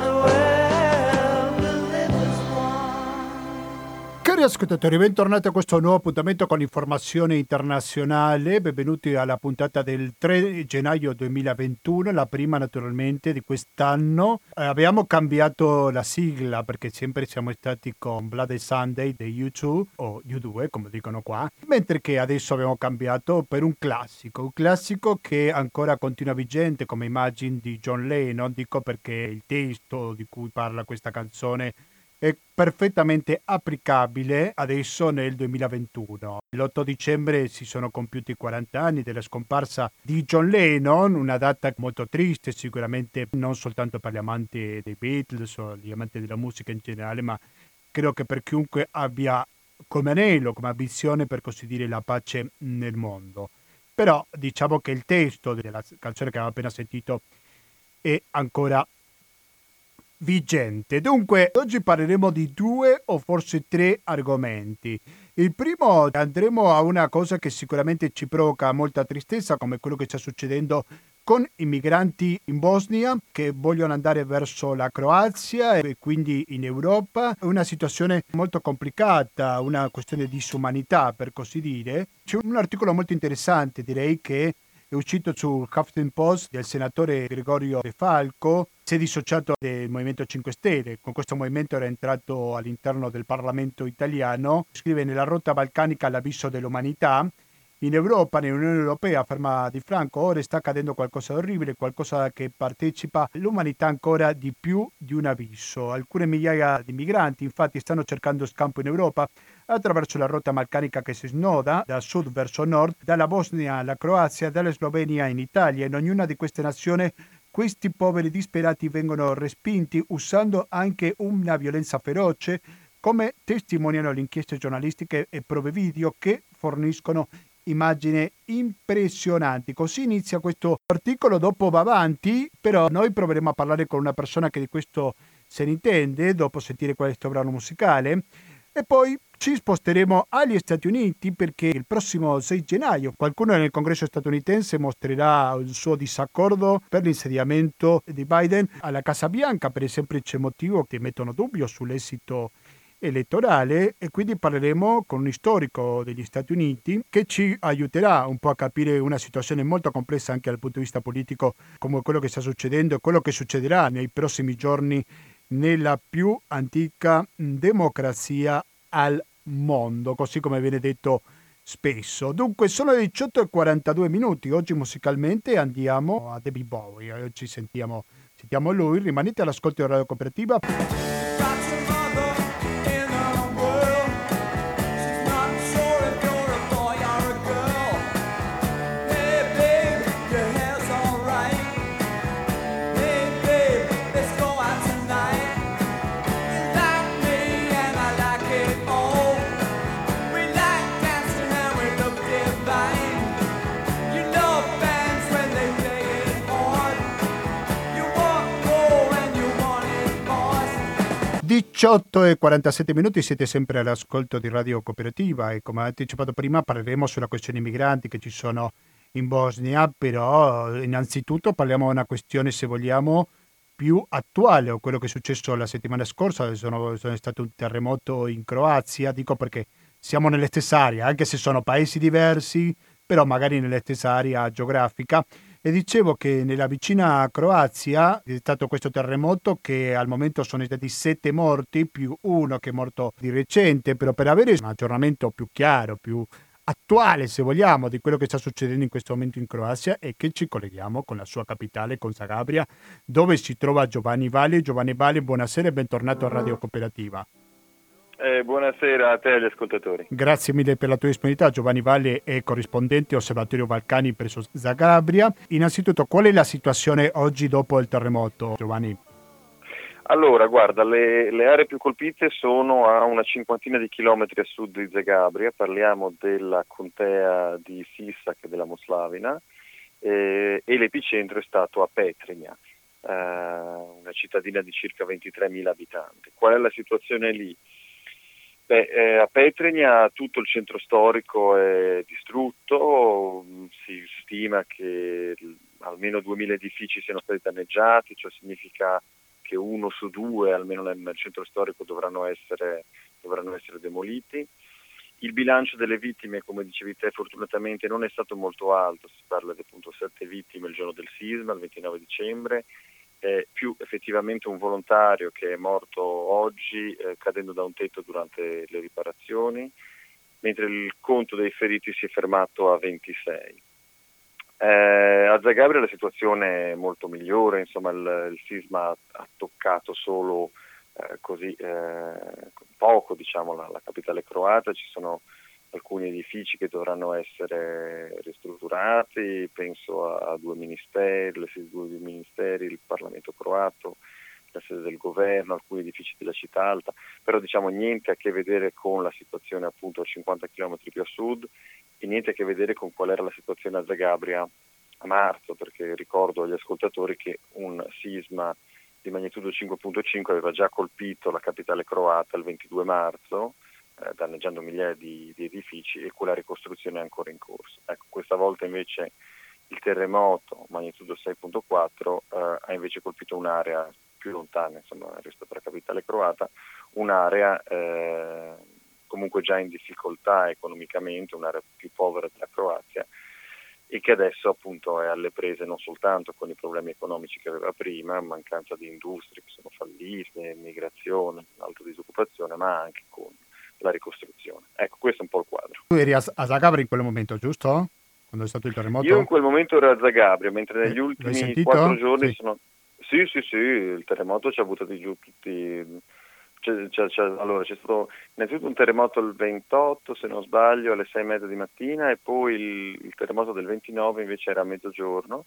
I Cari ascoltatori, bentornati a questo nuovo appuntamento con l'informazione internazionale. Benvenuti alla puntata del 3 gennaio 2021, la prima naturalmente di quest'anno. Eh, abbiamo cambiato la sigla perché sempre siamo stati con Bloody Sunday dei U2 o U2 come dicono qua, mentre che adesso abbiamo cambiato per un classico, un classico che ancora continua vigente come immagine di John Lennon, dico perché il testo di cui parla questa canzone è perfettamente applicabile adesso nel 2021. L'8 dicembre si sono compiuti 40 anni della scomparsa di John Lennon, una data molto triste sicuramente non soltanto per gli amanti dei Beatles o gli amanti della musica in generale, ma credo che per chiunque abbia come anello, come ambizione per così dire la pace nel mondo. Però diciamo che il testo della canzone che abbiamo appena sentito è ancora vigente. Dunque, oggi parleremo di due o forse tre argomenti. Il primo andremo a una cosa che sicuramente ci provoca molta tristezza, come quello che sta succedendo con i migranti in Bosnia che vogliono andare verso la Croazia e quindi in Europa. È una situazione molto complicata, una questione di disumanità per così dire. C'è un articolo molto interessante, direi, che è uscito sul Huffington Post del senatore Gregorio De Falco, si è dissociato dal Movimento 5 Stelle, con questo movimento era entrato all'interno del Parlamento italiano, scrive nella rotta balcanica l'avviso dell'umanità, in Europa, nell'Unione Europea, afferma Di Franco, ora sta accadendo qualcosa di orribile, qualcosa che partecipa l'umanità ancora di più di un avviso. Alcune migliaia di migranti infatti stanno cercando scampo in Europa attraverso la rotta balcanica che si snoda da sud verso nord, dalla Bosnia alla Croazia, dalla Slovenia in Italia. In ognuna di queste nazioni questi poveri disperati vengono respinti usando anche una violenza feroce, come testimoniano le inchieste giornalistiche e prove video che forniscono immagini impressionanti. Così inizia questo articolo, dopo va avanti, però noi proveremo a parlare con una persona che di questo se ne intende, dopo sentire questo brano musicale. E poi ci sposteremo agli Stati Uniti perché il prossimo 6 gennaio qualcuno nel congresso statunitense mostrerà il suo disaccordo per l'insediamento di Biden. Alla Casa Bianca per il semplice motivo che mettono dubbio sull'esito elettorale e quindi parleremo con un storico degli Stati Uniti che ci aiuterà un po' a capire una situazione molto complessa anche dal punto di vista politico come quello che sta succedendo e quello che succederà nei prossimi giorni nella più antica democrazia al mondo, così come viene detto spesso. Dunque sono le 18 e 42 minuti, oggi musicalmente andiamo a Debbie Bowie, oggi sentiamo, sentiamo lui, rimanete all'ascolto di Radio Cooperativa. 18 e 47 minuti, siete sempre all'ascolto di Radio Cooperativa e come anticipato prima parleremo sulla questione migranti che ci sono in Bosnia, però innanzitutto parliamo di una questione, se vogliamo, più attuale, o quello che è successo la settimana scorsa, sono, sono stato un terremoto in Croazia, dico perché siamo nelle stesse aree, anche se sono paesi diversi, però magari nella stessa area geografica. E dicevo che nella vicina Croazia è stato questo terremoto che al momento sono stati sette morti più uno che è morto di recente, però per avere un aggiornamento più chiaro, più attuale se vogliamo di quello che sta succedendo in questo momento in Croazia è che ci colleghiamo con la sua capitale, con Zagabria, dove si trova Giovanni Valli. Giovanni Valli, buonasera e bentornato a Radio Cooperativa. Eh, buonasera a te e agli ascoltatori. Grazie mille per la tua disponibilità. Giovanni Valle è corrispondente Osservatorio Balcani presso Zagabria. Innanzitutto, qual è la situazione oggi dopo il terremoto, Giovanni? Allora, guarda, le, le aree più colpite sono a una cinquantina di chilometri a sud di Zagabria, parliamo della contea di Sisak e della Moslavina eh, e l'epicentro è stato a Petrinja, eh, una cittadina di circa 23.000 abitanti. Qual è la situazione lì? Beh, eh, a Petregna tutto il centro storico è distrutto, si stima che almeno 2000 edifici siano stati danneggiati, cioè significa che uno su due, almeno nel, nel centro storico, dovranno essere, dovranno essere demoliti. Il bilancio delle vittime, come dicevi te, fortunatamente non è stato molto alto, si parla di appunto sette vittime il giorno del sisma, il 29 dicembre, eh, più effettivamente un volontario che è morto oggi eh, cadendo da un tetto durante le riparazioni, mentre il conto dei feriti si è fermato a 26. Eh, a Zagabria la situazione è molto migliore, insomma il, il sisma ha, ha, toccato solo eh, così eh, poco diciamo, la, la, capitale croata, ci sono alcuni edifici che dovranno essere ristrutturati, penso a, due ministeri, le sedi di due ministeri, il Parlamento croato, la sede del governo, alcuni edifici della città alta, però diciamo niente a che vedere con la situazione appunto a 50 km più a sud e niente a che vedere con qual era la situazione a Zagabria a marzo, perché ricordo agli ascoltatori che un sisma di magnitudo 5.5 aveva già colpito la capitale croata il 22 marzo, danneggiando migliaia di, di, edifici e quella ricostruzione è ancora in corso. Ecco, questa volta invece il terremoto magnitudo 6.4 eh, ha invece colpito un'area più lontana insomma, rispetto alla capitale croata, un'area eh, comunque già in difficoltà economicamente, un'area più povera della Croazia e che adesso appunto è alle prese non soltanto con i problemi economici che aveva prima, mancanza di industrie che sono fallite, migrazione, alta disoccupazione, ma anche con la ricostruzione. Ecco, questo è un po' il quadro. Tu eri a Zagabria in quel momento, giusto? Quando è stato il terremoto? Io in quel momento ero a Zagabria, mentre negli eh, ultimi quattro giorni sì. sono... Sì, sì, sì, il terremoto ci ha buttati giù tutti c'è, c'è, c'è, allora, c'è stato innanzitutto un terremoto il 28, se non sbaglio, alle 6 e mezza di mattina e poi il, il terremoto del 29 invece era a mezzogiorno.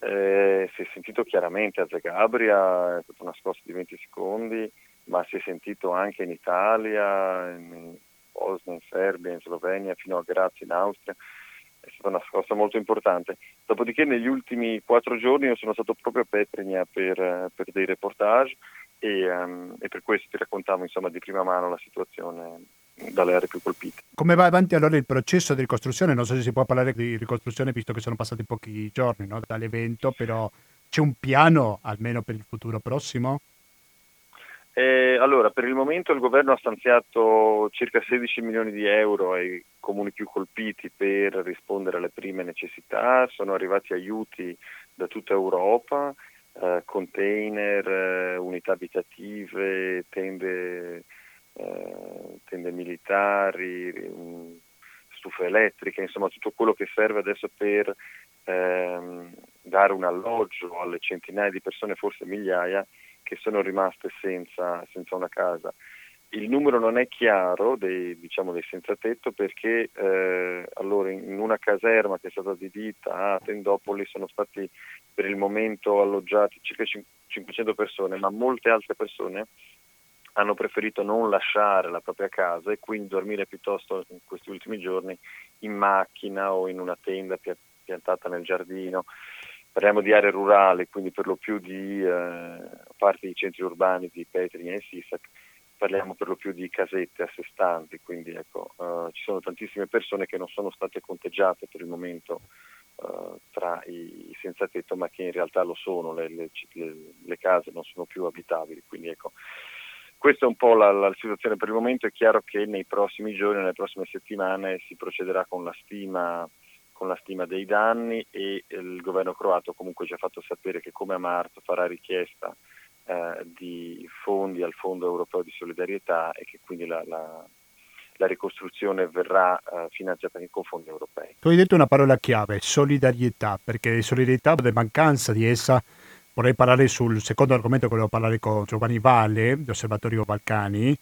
Eh, si è sentito chiaramente a Zagabria, è stata una scossa di 20 secondi, ma si è sentito anche in Italia, in Bosnia, in Serbia, in Slovenia, fino a Grazia in Austria. È stata una scossa molto importante. Dopodiché negli ultimi quattro giorni io sono stato proprio a Petregna per, per dei reportage e, um, e per questo ti raccontavo insomma, di prima mano la situazione dalle aree più colpite. Come va avanti allora il processo di ricostruzione? Non so se si può parlare di ricostruzione visto che sono passati pochi giorni no? dall'evento, però c'è un piano almeno per il futuro prossimo? Eh, allora, per il momento il governo ha stanziato circa 16 milioni di euro ai comuni più colpiti per rispondere alle prime necessità, sono arrivati aiuti da tutta Europa eh, container, eh, unità abitative, tende, eh, tende militari, um, stufe elettriche, insomma tutto quello che serve adesso per ehm, dare un alloggio alle centinaia di persone, forse migliaia, che sono rimaste senza, senza una casa. Il numero non è chiaro dei, diciamo, dei senza tetto perché eh, allora in una caserma che è stata adibita a Tendopoli sono stati per il momento alloggiati circa 500 persone, ma molte altre persone hanno preferito non lasciare la propria casa e quindi dormire piuttosto in questi ultimi giorni in macchina o in una tenda piantata nel giardino. Parliamo di aree rurali, quindi per lo più di eh, parte dei centri urbani di Petri e Sisak parliamo per lo più di casette a sé stanti, quindi ecco, uh, ci sono tantissime persone che non sono state conteggiate per il momento uh, tra i, senza tetto, ma che in realtà lo sono, le, le, le case non sono più abitabili, quindi ecco, questa è un po' la, la, situazione per il momento, è chiaro che nei prossimi giorni, nelle prossime settimane si procederà con la stima con la stima dei danni e il governo croato comunque ci ha fatto sapere che come a marzo farà richiesta eh, di fondi al Fondo Europeo di Solidarietà e che quindi la, la, la ricostruzione verrà eh, finanziata con fondi europei. Tu hai detto una parola chiave, solidarietà, perché solidarietà, per mancanza di essa, vorrei parlare sul secondo argomento che volevo parlare con Giovanni Valle, di Osservatorio Balcani,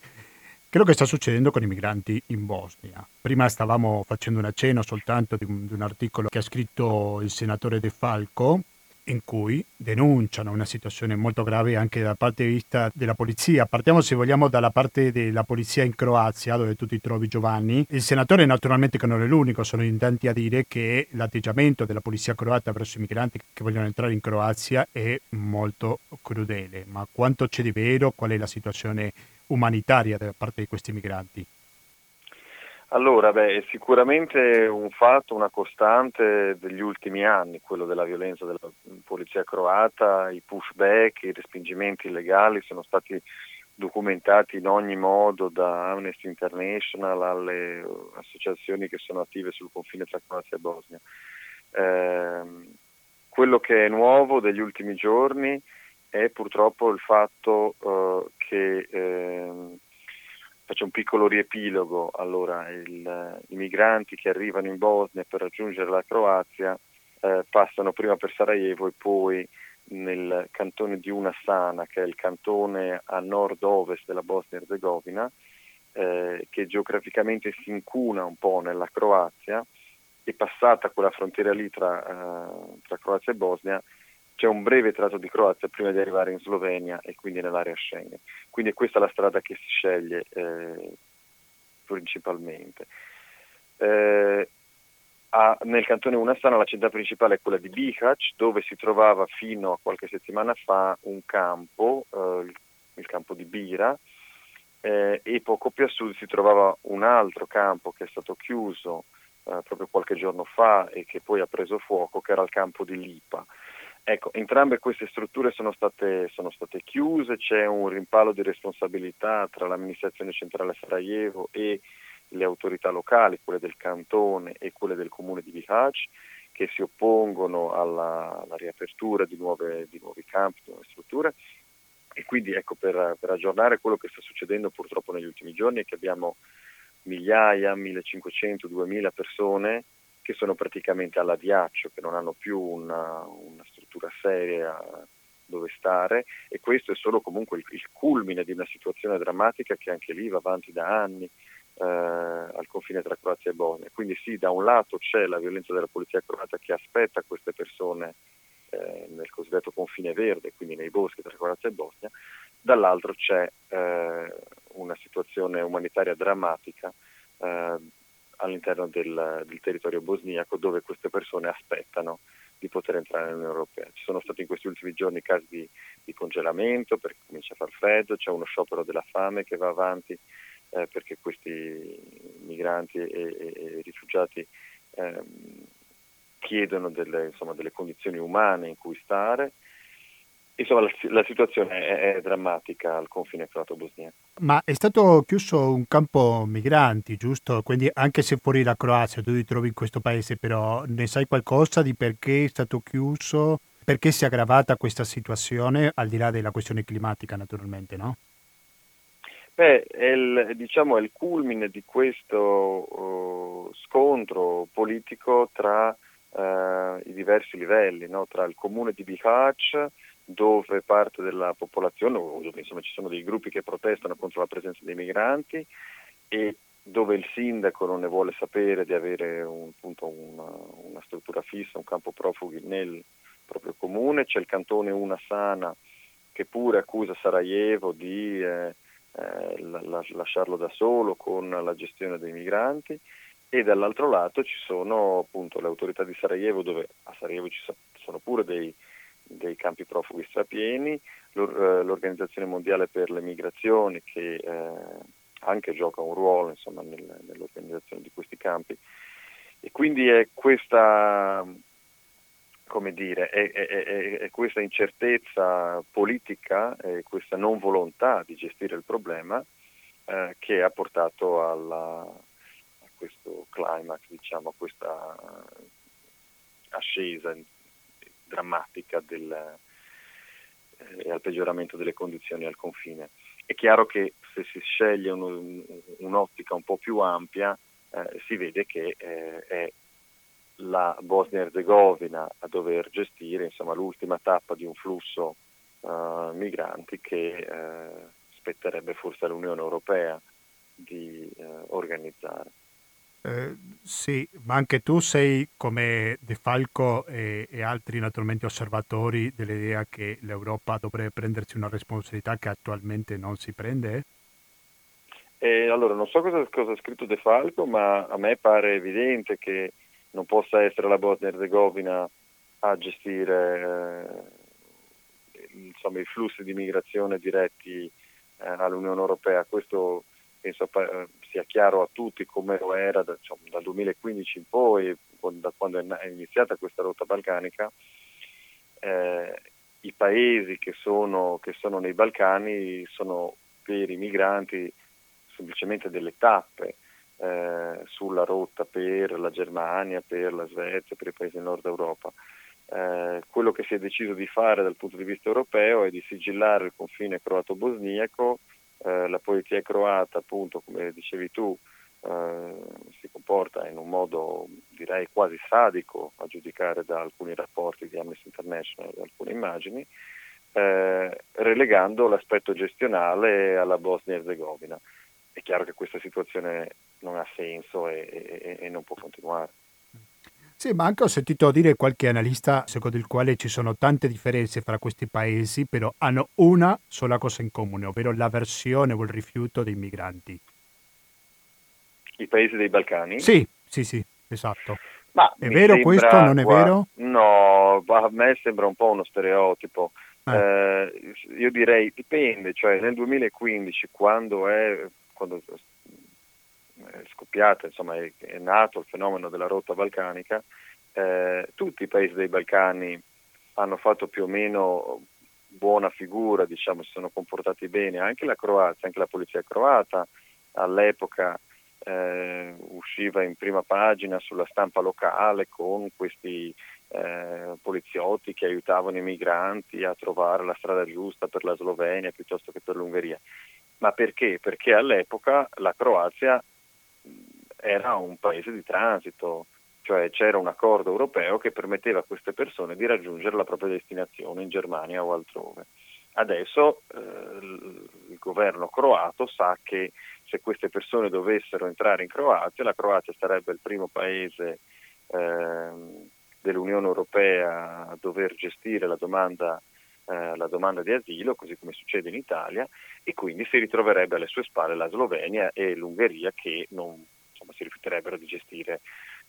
quello che sta succedendo con i migranti in Bosnia. Prima stavamo facendo un accenno soltanto di un, di un articolo che ha scritto il senatore De Falco, in cui denunciano una situazione molto grave anche dal parte di vista della polizia. Partiamo se vogliamo dalla parte della polizia in Croazia, dove tu ti trovi Giovanni. Il senatore naturalmente che non è l'unico, sono in tanti a dire che l'atteggiamento della polizia croata verso i migranti che vogliono entrare in Croazia è molto crudele. Ma quanto c'è di vero? Qual è la situazione umanitaria da parte di questi migranti? Allora, beh, è sicuramente un fatto, una costante degli ultimi anni, quello della violenza della polizia croata, i pushback, i respingimenti illegali sono stati documentati in ogni modo da Amnesty International alle associazioni che sono attive sul confine tra Croazia e Bosnia. Eh, quello che è nuovo degli ultimi giorni è purtroppo il fatto eh, che eh, Faccio un piccolo riepilogo. Allora, il, i migranti che arrivano in Bosnia per raggiungere la Croazia eh, passano prima per Sarajevo e poi nel cantone di Unasana, che è il cantone a nord-ovest della Bosnia-Herzegovina, eh, che geograficamente si incuna un po' nella Croazia e passata quella frontiera lì tra, eh, tra Croazia e Bosnia, c'è un breve tratto di Croazia prima di arrivare in Slovenia e quindi nell'area Schengen. Quindi è questa la strada che si sceglie eh, principalmente. Eh, a, nel cantone Unasana la città principale è quella di Bihać, dove si trovava fino a qualche settimana fa un campo, eh, il, il, campo di Bira, eh, e poco più a sud si trovava un altro campo che è stato chiuso eh, proprio qualche giorno fa e che poi ha preso fuoco, che era il campo di Lipa. Ecco, entrambe queste strutture sono state, sono state, chiuse, c'è un rimpallo di responsabilità tra l'amministrazione centrale Sarajevo e le autorità locali, quelle del cantone e quelle del comune di Bihać, che si oppongono alla, alla riapertura di, nuove, di, nuovi campi, di nuove strutture. E quindi ecco, per, per aggiornare quello che sta succedendo purtroppo negli ultimi giorni è che abbiamo migliaia, 1500, 2000 persone che sono praticamente all'addiaccio, che non hanno più una, una struttura seria dove stare e questo è solo comunque il, il, culmine di una situazione drammatica che anche lì va avanti da anni eh, al confine tra Croazia e Bosnia. Quindi sì, da un lato c'è la violenza della polizia croata che aspetta queste persone eh, nel cosiddetto confine verde, quindi nei boschi tra Croazia e Bosnia, dall'altro c'è eh, una situazione umanitaria drammatica eh, all'interno del, del, territorio bosniaco dove queste persone aspettano di poter entrare nell'Unione Europea. Ci sono stati in questi ultimi giorni casi di, di congelamento perché comincia a far freddo, c'è uno sciopero della fame che va avanti eh, perché questi migranti e, e, e rifugiati eh, chiedono delle, insomma, delle condizioni umane in cui stare Insomma, la, la situazione è, è, drammatica al confine croato-bosniaco. Ma è stato chiuso un campo migranti, giusto? Quindi anche se fuori la Croazia tu ti trovi in questo paese, però ne sai qualcosa di perché è stato chiuso? Perché si è aggravata questa situazione, al di là della questione climatica naturalmente, no? Beh, è il, diciamo, è il culmine di questo uh, scontro politico tra uh, i diversi livelli, no? tra il comune di Bihać, dove parte della popolazione, dove insomma, ci sono dei gruppi che protestano contro la presenza dei migranti e dove il sindaco non ne vuole sapere di avere un, appunto, una, una, struttura fissa, un campo profughi nel proprio comune, c'è il cantone Una Sana che pure accusa Sarajevo di eh, eh, la, lasciarlo da solo con la gestione dei migranti. E dall'altro lato ci sono appunto le autorità di Sarajevo dove a Sarajevo ci sono pure dei, dei campi profughi strapieni, eh, l'Organizzazione Mondiale per le Migrazioni che eh, anche gioca un ruolo insomma, nel, nell'organizzazione di questi campi. E quindi è questa, dire, è, è, è, questa incertezza politica e questa non volontà di gestire il problema eh, che ha portato alla, a questo climax, diciamo, a questa ascesa drammatica del, eh, al peggioramento delle condizioni al confine. È chiaro che se si sceglie un, un'ottica un po' più ampia eh, si vede che eh, è la Bosnia-Herzegovina a dover gestire insomma, l'ultima tappa di un flusso uh, migranti che eh, spetterebbe forse all'Unione Europea di eh, organizzare. Eh, sì, ma anche tu sei come De Falco e, e, altri naturalmente osservatori dell'idea che l'Europa dovrebbe prendersi una responsabilità che attualmente non si prende? Eh, allora, non so cosa, cosa, ha scritto De Falco, ma a me pare evidente che non possa essere la Bosnia-Herzegovina a gestire eh, insomma, i flussi di migrazione diretti eh, all'Unione Europea. Questo penso sia chiaro a tutti come lo era da- diciamo, dal 2015 in poi, da quando è iniziata questa rotta balcanica, eh, i paesi che sono, che sono nei Balcani sono per i migranti semplicemente delle tappe eh, sulla rotta per la Germania, per la Svezia, per i paesi del nord Europa. Eh, quello che si è deciso di fare dal punto di vista europeo è di sigillare il confine croato-bosniaco, eh, la polizia croata appunto come dicevi tu eh, si comporta in un modo direi quasi sadico a giudicare da alcuni rapporti di Amnesty International da alcune immagini, eh, relegando l'aspetto gestionale alla Bosnia e Herzegovina. È chiaro che questa situazione non ha senso e, e- e non può continuare. Sì, ma anche ho sentito dire qualche analista secondo il quale ci sono tante differenze fra questi paesi, però hanno una sola cosa in comune, ovvero l'avversione o il rifiuto dei migranti. I paesi dei Balcani? Sì, sì, sì, esatto. Ma È vero questo? Non è vero? No, a me sembra un po' uno stereotipo. Eh. Eh, io direi dipende, cioè nel 2015 quando è, quando scoppiata, insomma è, è nato il fenomeno della rotta balcanica, eh, tutti i paesi dei Balcani hanno fatto più o meno buona figura, diciamo, si sono comportati bene, anche la Croazia, anche la polizia croata all'epoca eh, usciva in prima pagina sulla stampa locale con questi eh, poliziotti che aiutavano i migranti a trovare la strada giusta per la Slovenia piuttosto che per l'Ungheria. Ma perché? Perché all'epoca la Croazia era un paese di transito, cioè c'era un accordo europeo che permetteva a queste persone di raggiungere la propria destinazione in Germania o altrove. Adesso eh, il governo croato sa che se queste persone dovessero entrare in Croazia, la Croazia sarebbe il primo paese ehm, dell'Unione Europea a dover gestire la domanda, eh, la domanda di asilo, così come succede in Italia, e quindi si ritroverebbe alle sue spalle la Slovenia e l'Ungheria che non, si rifiuterebbero di gestire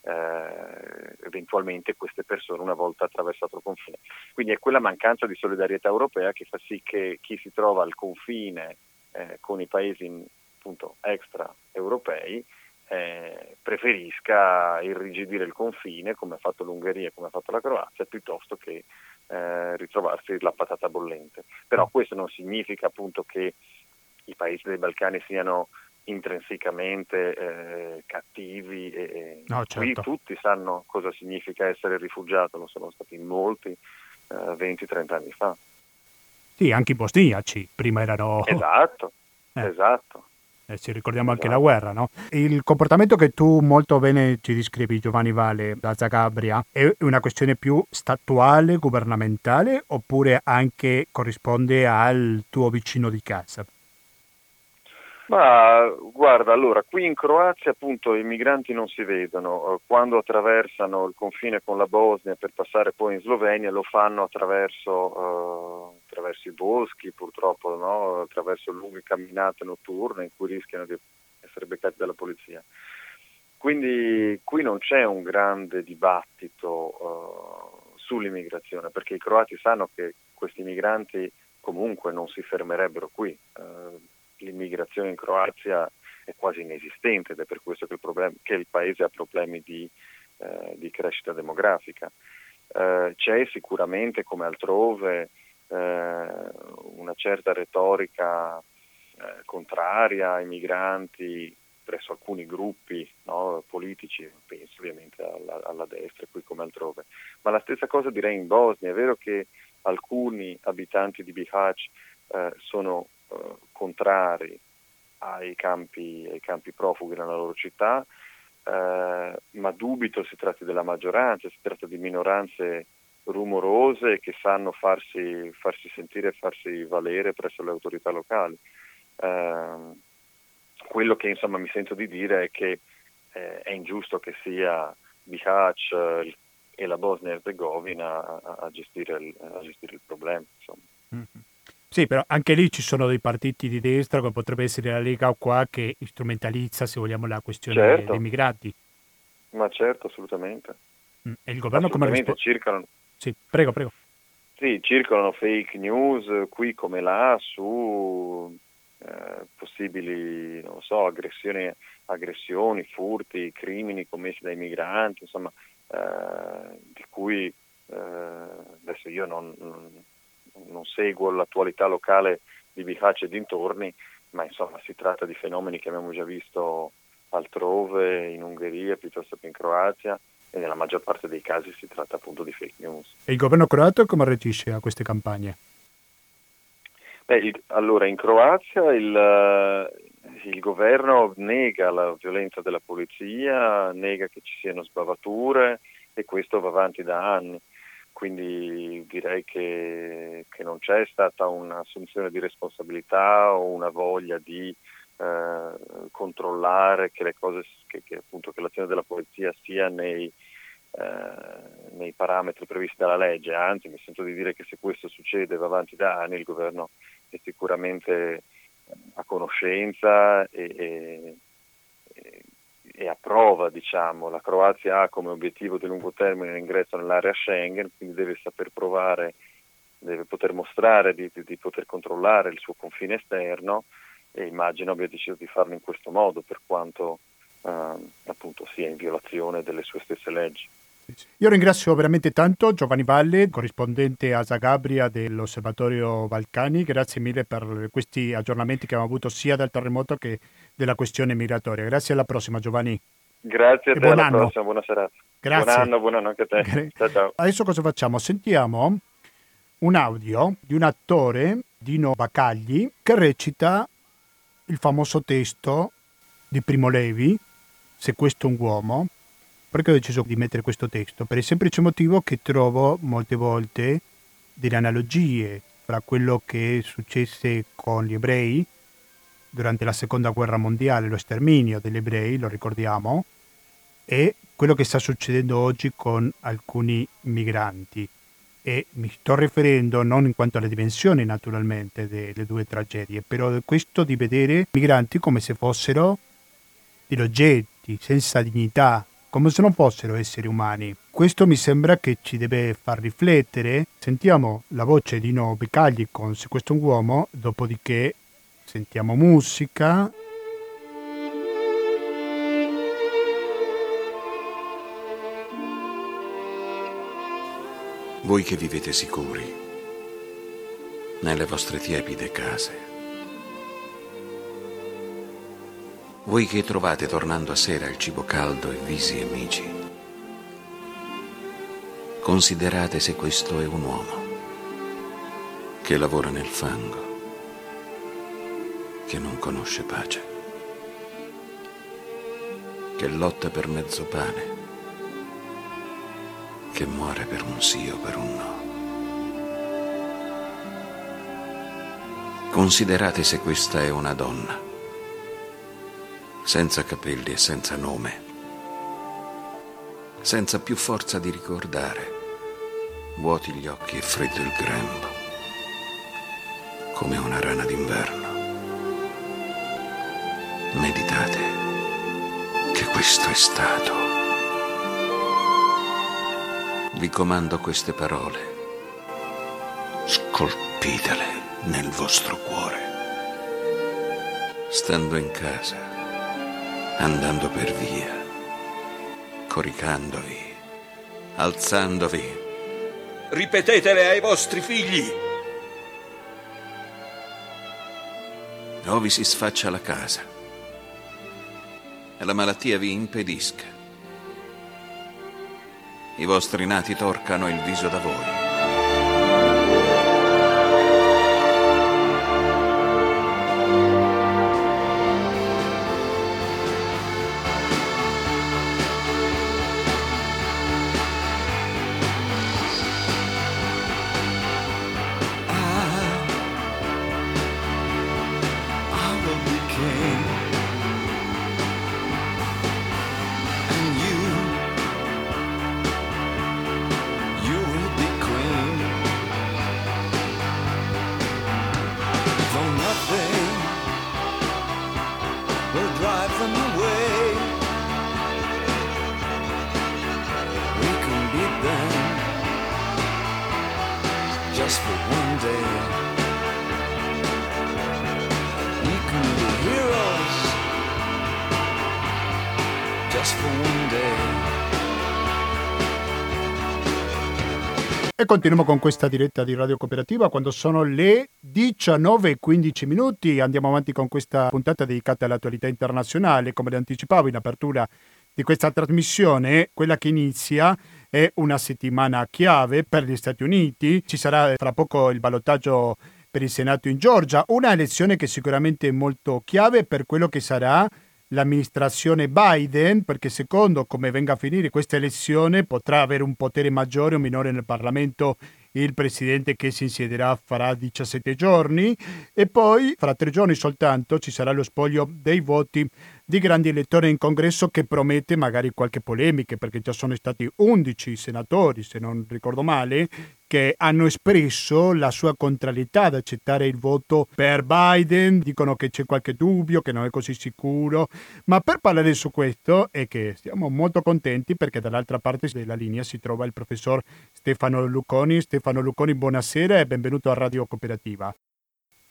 eh, eventualmente queste persone una volta attraversato il confine. Quindi è quella mancanza di solidarietà europea che fa sì che chi si trova al confine eh, con i paesi appunto extraeuropei eh, preferisca irrigidire il confine come ha fatto l'Ungheria e come ha fatto la Croazia piuttosto che eh, ritrovarsi la patata bollente. Però questo non significa appunto che i paesi dei Balcani siano intrinsecamente eh, cattivi e No, qui certo. tutti sanno cosa significa essere rifugiato, lo sono stati molti eh, 20-30 anni fa. Sì, anche i bosniaci prima erano... Esatto, Eh. esatto. Eh, ci ricordiamo anche Esatto. la guerra, no? Il comportamento che tu molto bene ci descrivi, Giovanni Vale, da Zagabria, è una questione più statuale, governamentale, oppure anche corrisponde al tuo vicino di casa? Ma guarda, allora, qui in Croazia appunto i migranti non si vedono, Eh, quando attraversano il confine con la Bosnia per passare poi in Slovenia lo fanno attraverso, eh, attraverso i boschi purtroppo, no? attraverso lunghe camminate notturne in cui rischiano di essere beccati dalla polizia. Quindi qui non c'è un grande dibattito eh, sull'immigrazione perché i croati sanno che questi migranti comunque non si fermerebbero qui. Eh, l'immigrazione in Croazia è quasi inesistente ed è per questo che il, problem- che il paese ha problemi di, eh, di crescita demografica. Eh, c'è sicuramente, come altrove, eh, una certa retorica eh, contraria ai migranti presso alcuni gruppi no, politici, penso ovviamente alla, alla destra, qui come altrove. Ma la stessa cosa direi in Bosnia, è vero che alcuni abitanti di Bihać eh, sono eh, contrari ai campi, ai campi profughi nella loro città, eh, ma dubito si tratti della maggioranza, si tratta di minoranze rumorose che sanno farsi, farsi sentire e farsi valere presso le autorità locali. Eh, quello che insomma mi sento di dire è che eh, è ingiusto che sia Bihać eh, e la Bosnia e Herzegovina a, a a gestire il problema. Insomma. Mhm. Sì, però anche lì ci sono dei partiti di destra, come potrebbe essere la Lega o qua, che strumentalizza, se vogliamo, la questione Certo. dei migranti. Ma certo, assolutamente. Mm, E il governo come risponde? circolano, Sì, prego, prego. sì, circolano fake news qui come là su eh, possibili, non so, aggressioni, aggressioni, furti, crimini commessi dai migranti, insomma, eh, di cui eh, adesso io non, non, non seguo l'attualità locale di Bihac e dintorni, ma insomma si tratta di fenomeni che abbiamo già visto altrove, in Ungheria piuttosto che in Croazia, e nella maggior parte dei casi si tratta appunto di fake news. E il governo croato come reagisce a queste campagne? Beh, il- allora, in Croazia il, eh, il governo nega la violenza della polizia, nega che ci siano sbavature e questo va avanti da anni. Quindi direi che, che non c'è stata un'assunzione di responsabilità o una voglia di eh, controllare che, le cose, che, che appunto, che l'azione della polizia sia nei, eh, nei parametri previsti dalla legge, anzi mi sento di dire che se questo succede va avanti da anni, il governo è sicuramente a conoscenza e, e, e- approva, diciamo, la Croazia ha come obiettivo di lungo termine l'ingresso nell'area Schengen, quindi deve saper provare, deve poter mostrare di, di- di poter controllare il suo confine esterno e immagino abbia deciso di farlo in questo modo, per quanto ehm, appunto sia in violazione delle sue stesse leggi. Io ringrazio veramente tanto Giovanni Valle, corrispondente a Zagabria dell'Osservatorio Balcani. Grazie mille per questi aggiornamenti che abbiamo avuto sia del terremoto che della questione migratoria. Grazie alla prossima Giovanni. Grazie a E te, buon anno. prossima, buona serata. Grazie. Buon anno, buon anno anche a te. Gra- Ciao ciao. Adesso cosa facciamo? Sentiamo un audio di un attore, Dino Bacagli, che recita il famoso testo di Primo Levi, Se questo è un uomo. Perché ho deciso di mettere questo testo? Per il semplice motivo che trovo molte volte delle analogie fra quello che successe con gli ebrei durante la seconda guerra mondiale, lo sterminio degli ebrei, lo ricordiamo, e quello che sta succedendo oggi con alcuni migranti. E mi sto riferendo non in quanto alle dimensioni naturalmente delle due tragedie, però questo di vedere i migranti come se fossero degli oggetti senza dignità, come se non fossero esseri umani. Questo mi sembra che ci deve far riflettere. Sentiamo la voce di No Becagli con Se questo è un uomo, dopodiché sentiamo musica. Voi che vivete sicuri nelle vostre tiepide case. Voi che trovate tornando a sera il cibo caldo e visi amici. Considerate se questo è un uomo che lavora nel fango, che non conosce pace, che lotta per mezzo pane che muore per un sì o per un no. Considerate se questa è una donna, senza capelli e senza nome, senza più forza di ricordare, vuoti gli occhi e freddo il grembo, come una rana d'inverno. Meditate che questo è stato vi comando queste parole. Scolpitele nel vostro cuore. Stando in casa, andando per via, coricandovi, alzandovi, ripetetele ai vostri figli. O vi si sfaccia la casa e la malattia vi impedisca i vostri nati torcano il viso da voi. E continuiamo con questa diretta di Radio Cooperativa quando sono le 19.15 minuti. Andiamo avanti con questa puntata dedicata all'attualità internazionale. Come le anticipavo in apertura di questa trasmissione, quella che inizia è una settimana chiave per gli Stati Uniti. Ci sarà tra poco il ballottaggio per il Senato in Georgia, una elezione che sicuramente è molto chiave per quello che sarà l'amministrazione Biden, perché secondo come venga a finire questa elezione potrà avere un potere maggiore o minore nel Parlamento il presidente che si insiederà farà 17 giorni. E poi fra tre giorni soltanto ci sarà lo spoglio dei voti di grandi elettori in congresso che promette magari qualche polemica perché già sono stati 11 senatori se non ricordo male che hanno espresso la sua contrarietà ad accettare il voto per Biden, dicono che c'è qualche dubbio, che non è così sicuro, ma per parlare su questo è che siamo molto contenti perché dall'altra parte della linea si trova il professor Stefano Lucconi. Stefano Lucconi, buonasera e benvenuto a Radio Cooperativa.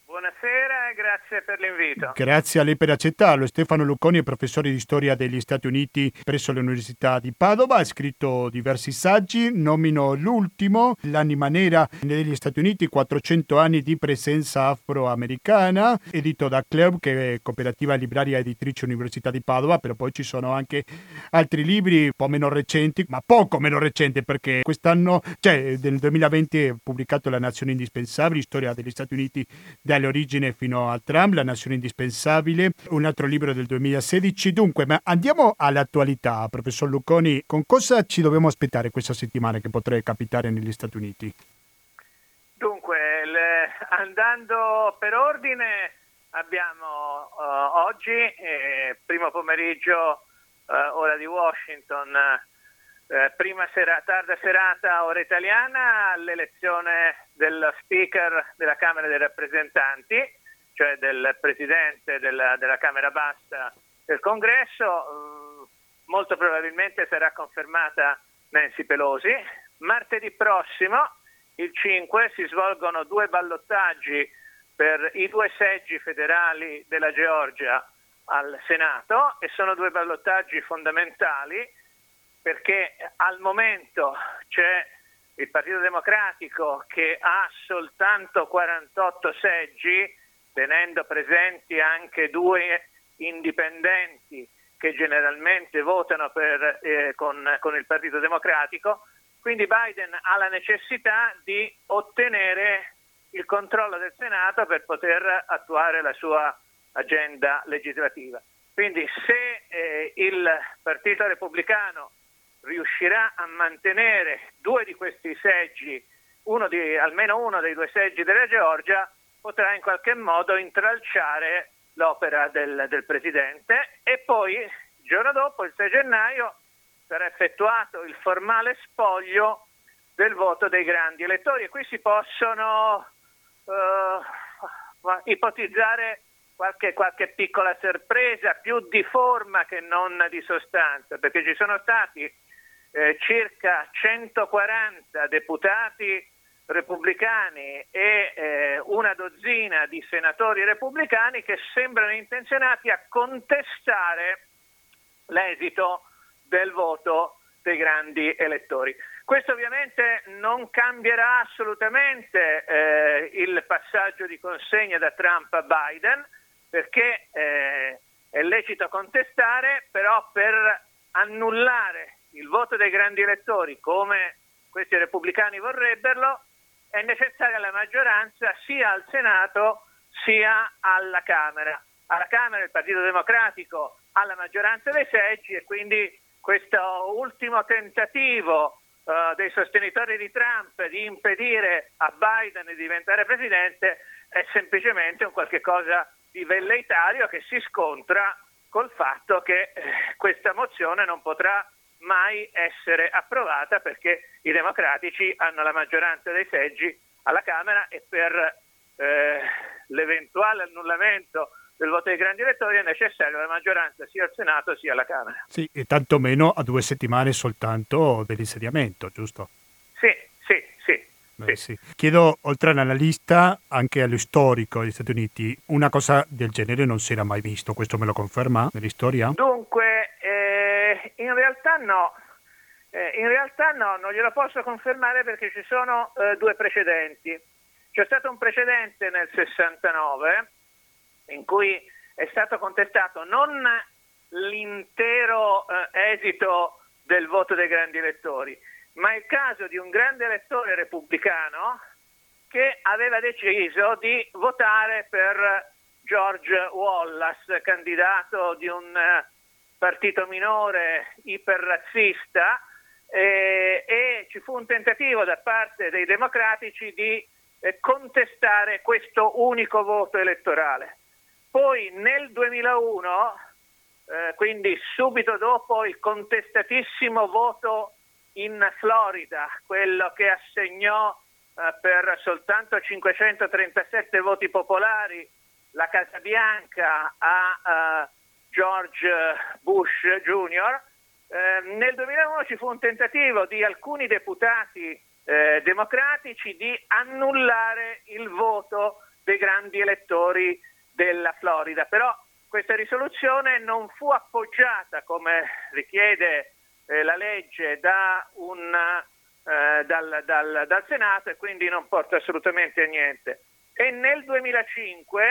Buonasera grazie per l'invito. Grazie a lei per accettarlo. Stefano Lucconi è professore di storia degli Stati Uniti presso l'Università di Padova, ha scritto diversi saggi, nomino l'ultimo, L'anima nera negli Stati Uniti, 400 anni di presenza afroamericana, edito da Club, che è cooperativa libraria editrice Università di Padova, però poi ci sono anche altri libri un po' meno recenti, ma poco meno recenti perché quest'anno, cioè nel 2020 è pubblicato La Nazione Indispensabile, storia degli Stati Uniti dalle origini fino a Trump, La Nazione Indispensabile, un altro libro del 2016. Dunque, ma andiamo all'attualità, professor Lucconi, con cosa ci dobbiamo aspettare questa settimana che potrebbe capitare negli Stati Uniti? Dunque, le- andando per ordine, abbiamo eh, oggi, eh, primo pomeriggio, eh, ora di Washington, eh, prima sera- tarda serata, ora italiana, l'elezione dello speaker della Camera dei rappresentanti, cioè del presidente della, della Camera Bassa del Congresso. Mm, molto probabilmente sarà confermata Nancy Pelosi. Martedì prossimo, il 5, si svolgono due ballottaggi per i due seggi federali della Georgia al Senato e sono due ballottaggi fondamentali perché al momento c'è il Partito Democratico che ha soltanto 48 seggi, tenendo presenti anche due indipendenti che generalmente votano per, eh, con, con il Partito Democratico, quindi Biden ha la necessità di ottenere il controllo del Senato per poter attuare la sua agenda legislativa. Quindi se eh, il Partito Repubblicano riuscirà a mantenere due di questi seggi, uno di, almeno uno dei due seggi della Georgia, potrà in qualche modo intralciare l'opera del, del Presidente e poi il giorno dopo, il 6 gennaio, sarà effettuato il formale spoglio del voto dei grandi elettori. E qui si possono eh, ipotizzare qualche, qualche piccola sorpresa più di forma che non di sostanza, perché ci sono stati eh, circa 140 deputati repubblicani e eh, una dozzina di senatori repubblicani che sembrano intenzionati a contestare l'esito del voto dei grandi elettori. Questo ovviamente non cambierà assolutamente eh, il passaggio di consegna da Trump a Biden perché eh, è lecito contestare, però per annullare il voto dei grandi elettori come questi repubblicani vorrebbero, è necessaria la maggioranza sia al Senato sia alla Camera. Alla Camera il Partito Democratico ha la maggioranza dei seggi e quindi questo ultimo tentativo eh, dei sostenitori di Trump di impedire a Biden di diventare presidente è semplicemente un qualche cosa di velleitario che si scontra col fatto che eh, questa mozione non potrà mai essere approvata perché i democratici hanno la maggioranza dei seggi alla Camera e per eh, l'eventuale annullamento del voto dei grandi elettori è necessaria la maggioranza sia al Senato sia alla Camera. Sì, e tantomeno a due settimane soltanto dell'insediamento, giusto? Sì, sì, sì. Beh, sì. Chiedo, oltre all'analista, anche allo storico degli Stati Uniti, una cosa del genere non si era mai visto, questo me lo conferma nell'istoria? Dunque, in realtà no. Eh, in realtà no, non glielo posso confermare perché ci sono eh, due precedenti. C'è stato un precedente nel 69 in cui è stato contestato non l'intero eh, esito del voto dei grandi elettori, ma il caso di un grande elettore repubblicano che aveva deciso di votare per George Wallace, candidato di un eh, partito minore iperrazzista, eh, e ci fu un tentativo da parte dei democratici di eh, contestare questo unico voto elettorale. Poi nel 2001, eh, quindi subito dopo il contestatissimo voto in Florida, quello che assegnò eh, per soltanto 537 voti popolari la Casa Bianca a uh, George Bush Jr., eh, nel 2001 ci fu un tentativo di alcuni deputati eh, democratici di annullare il voto dei grandi elettori della Florida, però questa risoluzione non fu appoggiata come richiede eh, la legge da un, eh, dal, dal, dal Senato e quindi non porta assolutamente a niente. E nel 2005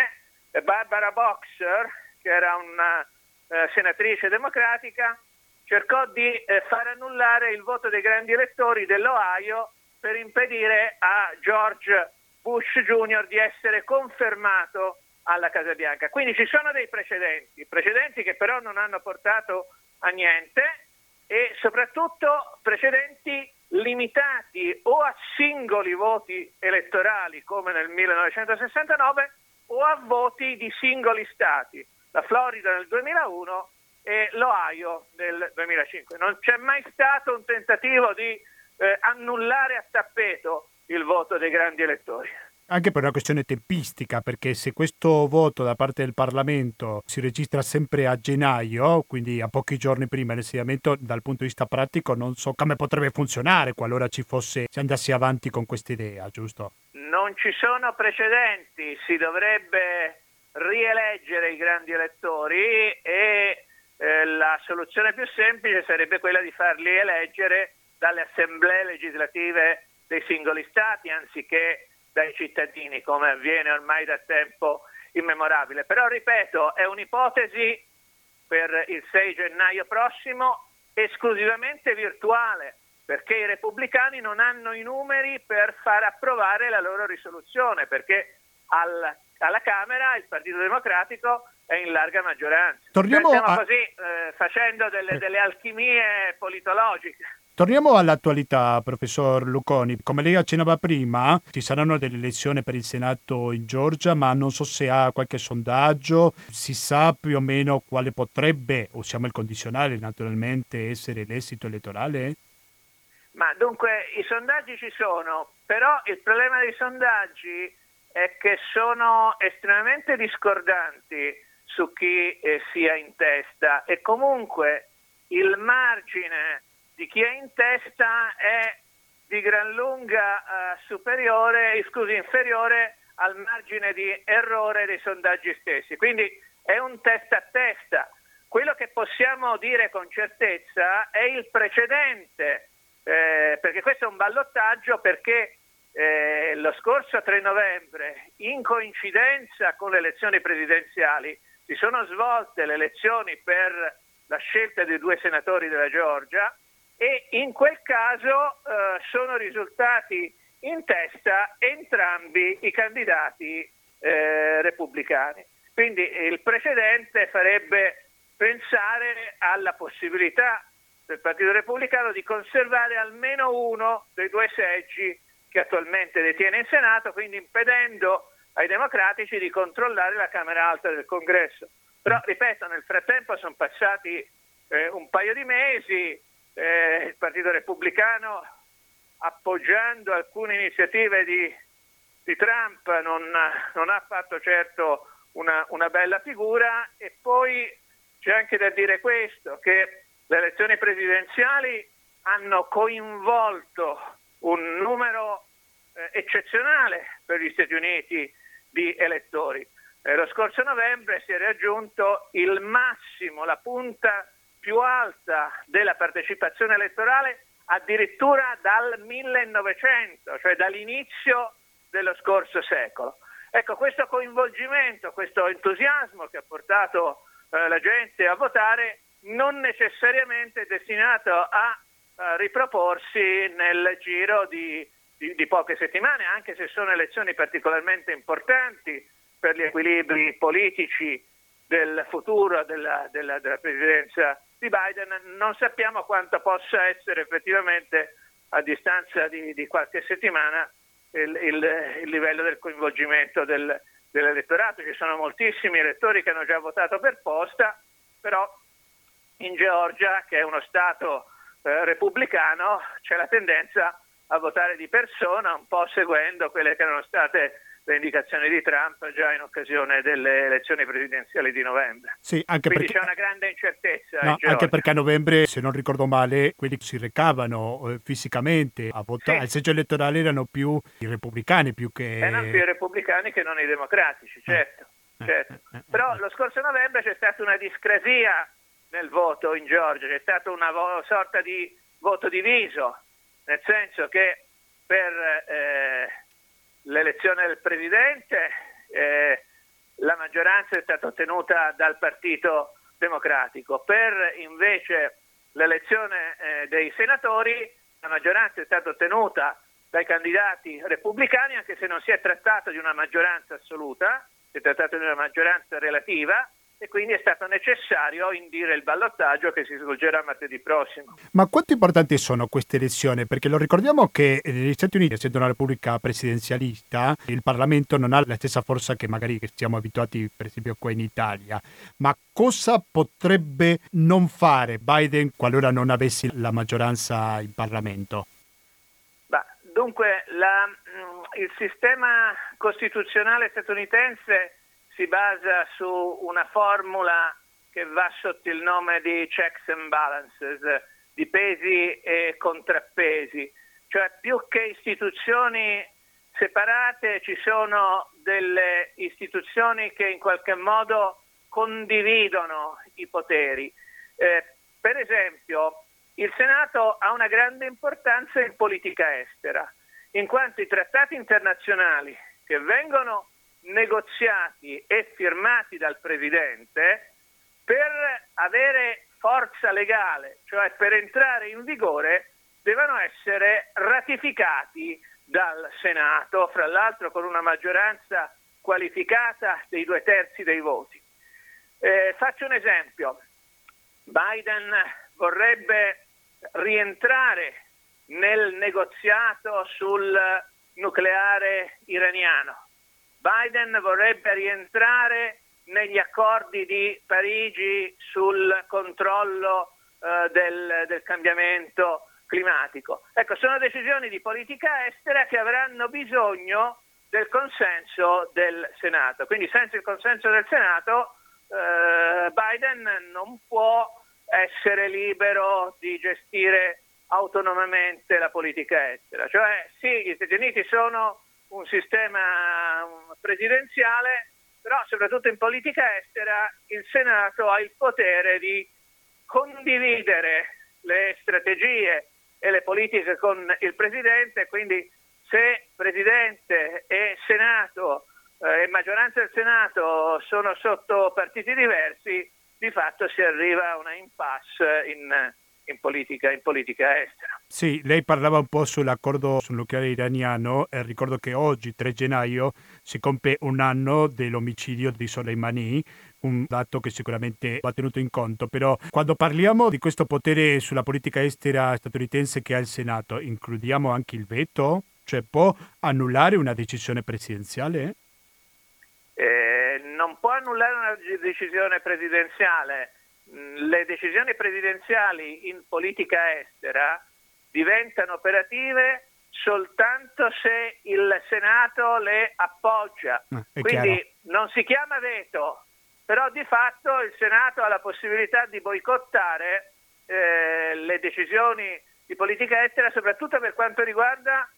Barbara Boxer, che era una eh, senatrice democratica, cercò di eh, far annullare il voto dei grandi elettori dell'Ohio per impedire a George Bush Jr. di essere confermato alla Casa Bianca. Quindi ci sono dei precedenti, precedenti che però non hanno portato a niente e soprattutto precedenti limitati o a singoli voti elettorali come nel 1969 o a voti di singoli stati, la Florida nel 2001 e l'Ohio nel 2005. Non c'è mai stato un tentativo di eh, annullare a tappeto il voto dei grandi elettori. Anche per una questione tempistica, perché se questo voto da parte del Parlamento si registra sempre a gennaio, quindi a pochi giorni prima dell'insediamento, dal punto di vista pratico non so come potrebbe funzionare qualora ci fosse, si andasse avanti con questa idea, giusto? Non ci sono precedenti, si dovrebbe rieleggere i grandi elettori e eh, la soluzione più semplice sarebbe quella di farli eleggere dalle assemblee legislative dei singoli stati anziché dai cittadini, come avviene ormai da tempo immemorabile. Però, ripeto, è un'ipotesi per il 6 gennaio prossimo esclusivamente virtuale, perché i repubblicani non hanno i numeri per far approvare la loro risoluzione, perché al, alla Camera il Partito Democratico è in larga maggioranza. Torniamo Stiamo a- così eh, facendo delle, delle alchimie politologiche. Torniamo all'attualità, professor Luconi. Come lei accennava prima, ci saranno delle elezioni per il Senato in Georgia, ma non so se ha qualche sondaggio, si sa più o meno quale potrebbe, usiamo il condizionale naturalmente, essere l'esito elettorale? Ma dunque i sondaggi ci sono, però il problema dei sondaggi è che sono estremamente discordanti su chi eh, sia in testa e comunque il margine di chi è in testa è di gran lunga eh, superiore, scusi, inferiore al margine di errore dei sondaggi stessi. Quindi è un testa a testa. Quello che possiamo dire con certezza è il precedente, eh, perché questo è un ballottaggio perché eh, lo scorso 3 novembre, in coincidenza con le elezioni presidenziali, si sono svolte le elezioni per la scelta dei due senatori della Georgia e in quel caso eh, sono risultati in testa entrambi i candidati eh, repubblicani. Quindi il precedente farebbe pensare alla possibilità del Partito Repubblicano di conservare almeno uno dei due seggi che attualmente detiene in Senato, quindi impedendo ai democratici di controllare la Camera Alta del Congresso. Però, ripeto, nel frattempo sono passati eh, un paio di mesi, eh, il Partito Repubblicano, appoggiando alcune iniziative di, di Trump, non, non, ha fatto certo una, una bella figura e poi c'è anche da dire questo, che le elezioni presidenziali hanno coinvolto un numero eh, eccezionale per gli Stati Uniti di elettori. Eh, lo scorso novembre si è raggiunto il massimo, la punta più alta della partecipazione elettorale addirittura dal 1900, cioè dall'inizio dello scorso secolo. Ecco, questo coinvolgimento, questo entusiasmo che ha portato eh, la gente a votare non necessariamente è destinato a riproporsi nel giro di, di, di poche settimane, anche se sono elezioni particolarmente importanti per gli equilibri politici del futuro della, della, della presidenza di Biden, non sappiamo quanto possa essere effettivamente a distanza di, di qualche settimana il, il, il, livello del coinvolgimento del, dell'elettorato. Ci sono moltissimi elettori che hanno già votato per posta, però in Georgia, che è uno Stato eh, repubblicano, c'è la tendenza a votare di persona, un po' seguendo quelle che erano state le indicazioni di Trump già in occasione delle elezioni presidenziali di novembre. Sì, anche Quindi perché... c'è una grande incertezza. No, in anche perché a novembre, se non ricordo male, quelli che si recavano eh, fisicamente a votare Sì. al seggio elettorale erano più i repubblicani più che... Erano più i repubblicani che non i democratici, certo. Eh, certo. eh, eh, Però eh. lo scorso novembre c'è stata una discrasia nel voto in Georgia, c'è stata una vo- sorta di voto diviso, nel senso che per eh, l'elezione del presidente eh, la maggioranza è stata ottenuta dal Partito Democratico, per invece l'elezione eh, dei senatori la maggioranza è stata ottenuta dai candidati repubblicani, anche se non si è trattato di una maggioranza assoluta, si è trattato di una maggioranza relativa e quindi è stato necessario indire il ballottaggio che si svolgerà martedì prossimo. Ma quanto importanti sono queste elezioni? Perché lo ricordiamo che negli Stati Uniti, essendo una repubblica presidenzialista, il Parlamento non ha la stessa forza che magari siamo abituati, per esempio, qua in Italia. Ma cosa potrebbe non fare Biden qualora non avessi la maggioranza in Parlamento? Dunque, la, mh, il sistema costituzionale statunitense si basa su una formula che va sotto il nome di checks and balances, di pesi e contrappesi, cioè più che istituzioni separate ci sono delle istituzioni che in qualche modo condividono i poteri. Eh, per esempio, il Senato ha una grande importanza in politica estera, in quanto i trattati internazionali che vengono negoziati e firmati dal Presidente per avere forza legale, cioè per entrare in vigore, devono essere ratificati dal Senato, fra l'altro con una maggioranza qualificata dei due terzi dei voti. Eh, faccio un esempio. Biden vorrebbe rientrare nel negoziato sul nucleare iraniano. Biden vorrebbe rientrare negli accordi di Parigi sul controllo eh, del, del cambiamento climatico. Ecco, sono decisioni di politica estera che avranno bisogno del consenso del Senato. Quindi senza il consenso del Senato eh, Biden non può essere libero di gestire autonomamente la politica estera. Cioè sì, gli Stati Uniti sono un sistema presidenziale, però soprattutto in politica estera il Senato ha il potere di condividere le strategie e le politiche con il Presidente, quindi se Presidente e Senato eh, e maggioranza del Senato sono sotto partiti diversi, di fatto si arriva a una impasse in, in, politica, in politica estera. Sì, lei parlava un po' sull'accordo sul nucleare iraniano e ricordo che oggi, 3 gennaio, si compie un anno dell'omicidio di Soleimani, un dato che sicuramente va tenuto in conto, però quando parliamo di questo potere sulla politica estera statunitense che ha il Senato, includiamo anche il veto? Cioè può annullare una decisione presidenziale? Eh, non può annullare una decisione presidenziale. Le decisioni presidenziali in politica estera diventano operative soltanto se il Senato le appoggia. Ah, è Quindi chiaro. non si chiama veto, però di fatto il Senato ha la possibilità di boicottare eh, le decisioni di politica estera, soprattutto per quanto riguarda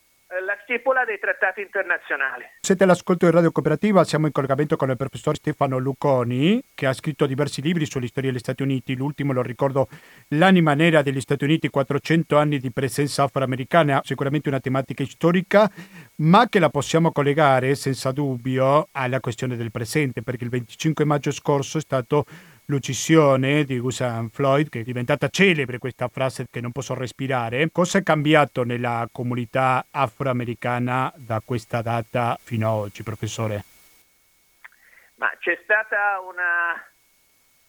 la stipula dei trattati internazionali. Siete all'ascolto di Radio Cooperativa, siamo in collegamento con il professor Stefano Luconi, che ha scritto diversi libri sulla storia degli Stati Uniti. L'ultimo, lo ricordo, L'anima nera degli Stati Uniti, 400 anni di presenza afroamericana, sicuramente una tematica storica, ma che la possiamo collegare senza dubbio alla questione del presente, perché il 25 maggio scorso è stato l'uccisione di Usain Floyd, che è diventata celebre questa frase che non posso respirare. Cosa è cambiato nella comunità afroamericana da questa data fino ad oggi, professore? Ma c'è stata una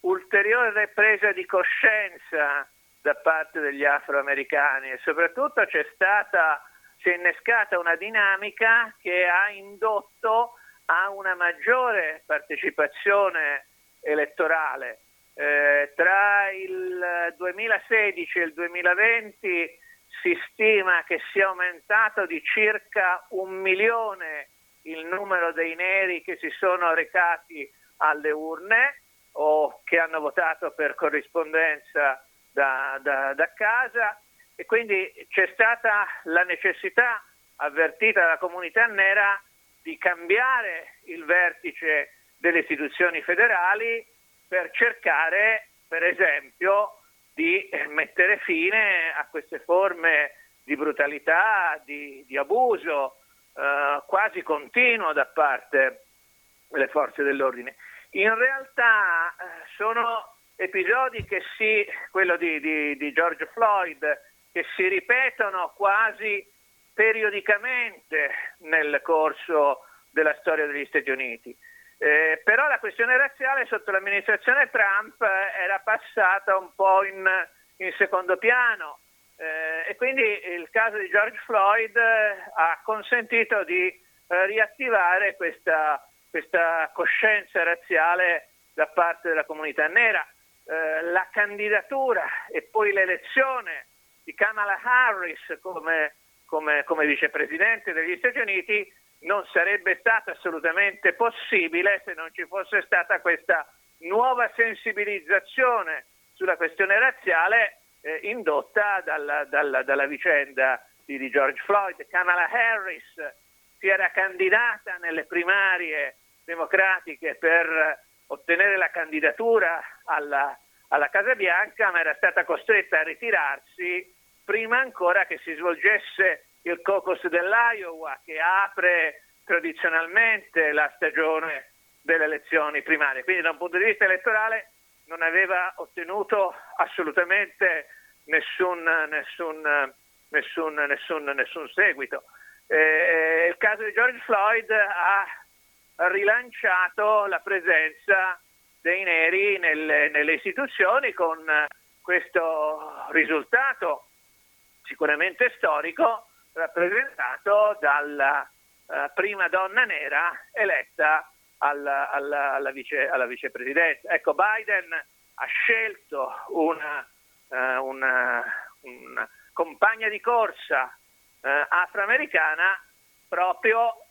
ulteriore presa di coscienza da parte degli afroamericani e soprattutto c'è stata, si è innescata una dinamica che ha indotto a una maggiore partecipazione elettorale. Eh, tra il 2016 e il 2020 si stima che sia aumentato di circa un milione il numero dei neri che si sono recati alle urne o che hanno votato per corrispondenza da, da, da casa e quindi c'è stata la necessità avvertita dalla comunità nera di cambiare il vertice delle istituzioni federali per cercare, per esempio, di mettere fine a queste forme di brutalità, di, di abuso eh, quasi continuo da parte delle forze dell'ordine. In realtà eh, sono episodi che si, quello di, di, di George Floyd, che si ripetono quasi periodicamente nel corso della storia degli Stati Uniti. Eh, però la questione razziale sotto l'amministrazione Trump eh, era passata un po' in, in secondo piano eh, e quindi il caso di George Floyd eh, ha consentito di eh, riattivare questa, questa, coscienza razziale da parte della comunità nera. Eh, la candidatura e poi l'elezione di Kamala Harris come, come, come vicepresidente degli Stati Uniti non sarebbe stato assolutamente possibile se non ci fosse stata questa nuova sensibilizzazione sulla questione razziale eh, indotta dalla, dalla, dalla vicenda di, di, George Floyd. Kamala Harris si era candidata nelle primarie democratiche per ottenere la candidatura alla, alla Casa Bianca, ma era stata costretta a ritirarsi prima ancora che si svolgesse il caucus dell'Iowa che apre tradizionalmente la stagione delle elezioni primarie. Quindi da un punto di vista elettorale non aveva ottenuto assolutamente nessun, nessun, nessun, nessun, nessun seguito. Eh, il caso di George Floyd ha rilanciato la presenza dei neri nelle, nelle istituzioni con questo risultato sicuramente storico rappresentato dalla uh, prima donna nera eletta alla, alla, alla, vice, alla vicepresidenza. Ecco, Biden ha scelto una, uh, una, una compagna di corsa uh, afroamericana proprio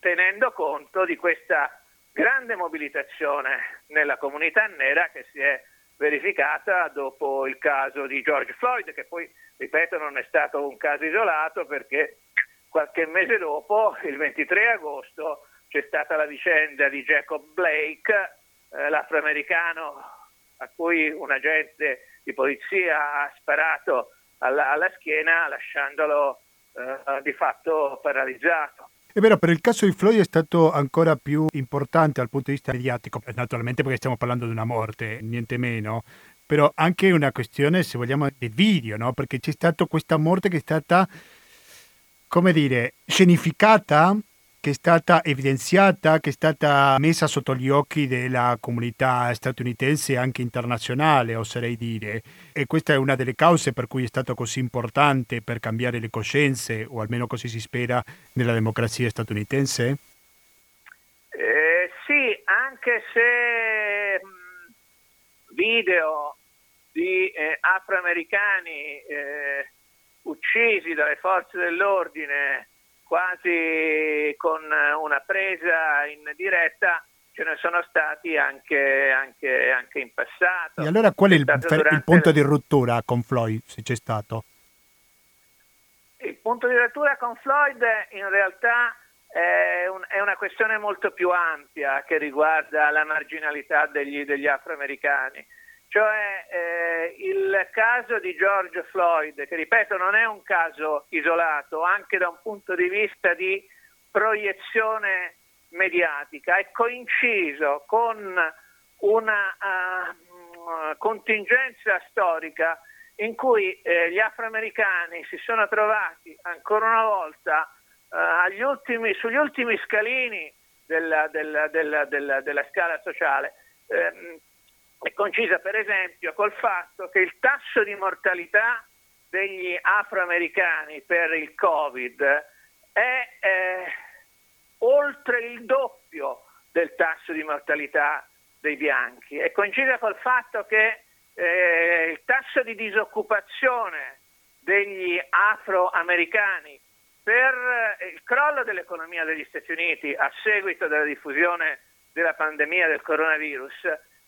tenendo conto di questa grande mobilitazione nella comunità nera che si è verificata dopo il caso di George Floyd, che poi, ripeto, non è stato un caso isolato perché qualche mese dopo, il 23 agosto, c'è stata la vicenda di Jacob Blake, eh, l'afroamericano a cui un agente di polizia ha sparato alla, alla schiena lasciandolo eh, di fatto paralizzato. È vero, per il caso di Floyd è stato ancora più importante dal punto di vista mediatico, naturalmente perché stiamo parlando di una morte, niente meno, però anche una questione, se vogliamo, del video, no? Perché c'è stata questa morte che è stata, come dire, scenificata, che è stata evidenziata, che è stata messa sotto gli occhi della comunità statunitense e anche internazionale, oserei dire. E questa è una delle cause per cui è stato così importante per cambiare le coscienze, o almeno così si spera, nella democrazia statunitense? Eh, sì, anche se mh, video di eh, afroamericani eh, uccisi dalle forze dell'ordine quasi con una presa in diretta ce ne sono stati anche, anche, anche in passato. E allora qual è il, il punto di rottura con Floyd, se c'è stato? il punto di lettura con Floyd in realtà è, un- è una questione molto più ampia che riguarda la marginalità degli, degli afroamericani. Cioè eh, il caso di George Floyd, che ripeto non è un caso isolato, anche da un punto di vista di proiezione mediatica, è coinciso con una uh, contingenza storica in cui eh, gli afroamericani si sono trovati ancora una volta uh, ultimi, sugli ultimi scalini della, della, della, della, della scala sociale. Eh, è concisa per esempio col fatto che il tasso di mortalità degli afroamericani per il Covid è eh, oltre il doppio del tasso di mortalità dei bianchi. È coincisa col fatto che eh, il tasso di disoccupazione degli afroamericani per il crollo dell'economia degli Stati Uniti a seguito della diffusione della pandemia del coronavirus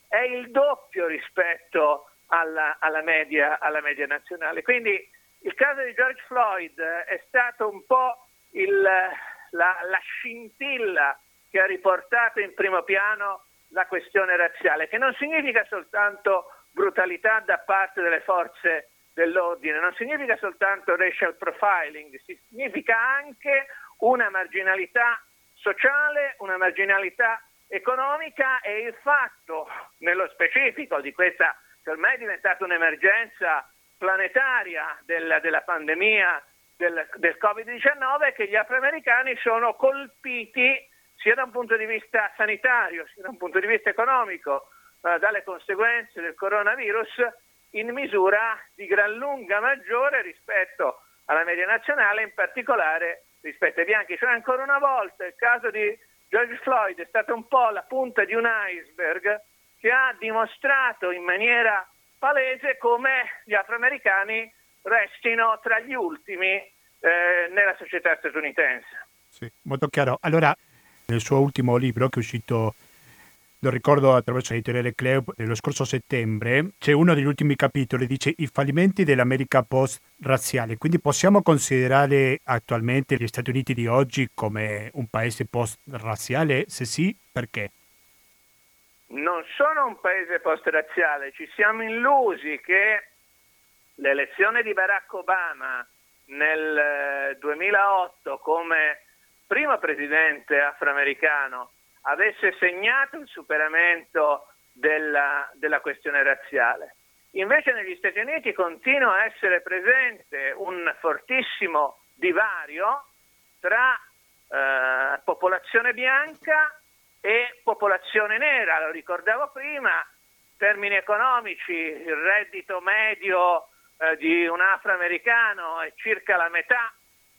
è il doppio rispetto alla, alla, media, alla media nazionale. Quindi il caso di George Floyd è stato un po' il, la, la scintilla che ha riportato in primo piano la questione razziale, che non significa soltanto brutalità da parte delle forze dell'ordine, non significa soltanto racial profiling, significa anche una marginalità sociale, una marginalità economica e il fatto nello specifico di questa che ormai è diventata un'emergenza planetaria della, della pandemia del, del Covid-19 è che gli afroamericani sono colpiti sia da un punto di vista sanitario sia da un punto di vista economico eh, dalle conseguenze del coronavirus in misura di gran lunga maggiore rispetto alla media nazionale, in particolare rispetto ai bianchi. Cioè ancora una volta il caso di George Floyd è stata un po' la punta di un iceberg che ha dimostrato in maniera palese come gli afroamericani restino tra gli ultimi eh, nella società statunitense. Sì, molto chiaro. Allora, nel suo ultimo libro che è uscito, lo ricordo attraverso l'editoriale Cleo dello scorso settembre, c'è uno degli ultimi capitoli, dice i fallimenti dell'America post-razziale. Quindi possiamo considerare attualmente gli Stati Uniti di oggi come un paese post-razziale? Se sì, perché? Non sono un paese post-razziale, ci siamo illusi che l'elezione di Barack Obama nel 2008 come primo presidente afroamericano avesse segnato il superamento della, della, questione razziale. Invece negli Stati Uniti continua a essere presente un fortissimo divario tra eh, popolazione bianca e popolazione nera. Lo ricordavo prima, termini economici, il reddito medio eh, di un afroamericano è circa la metà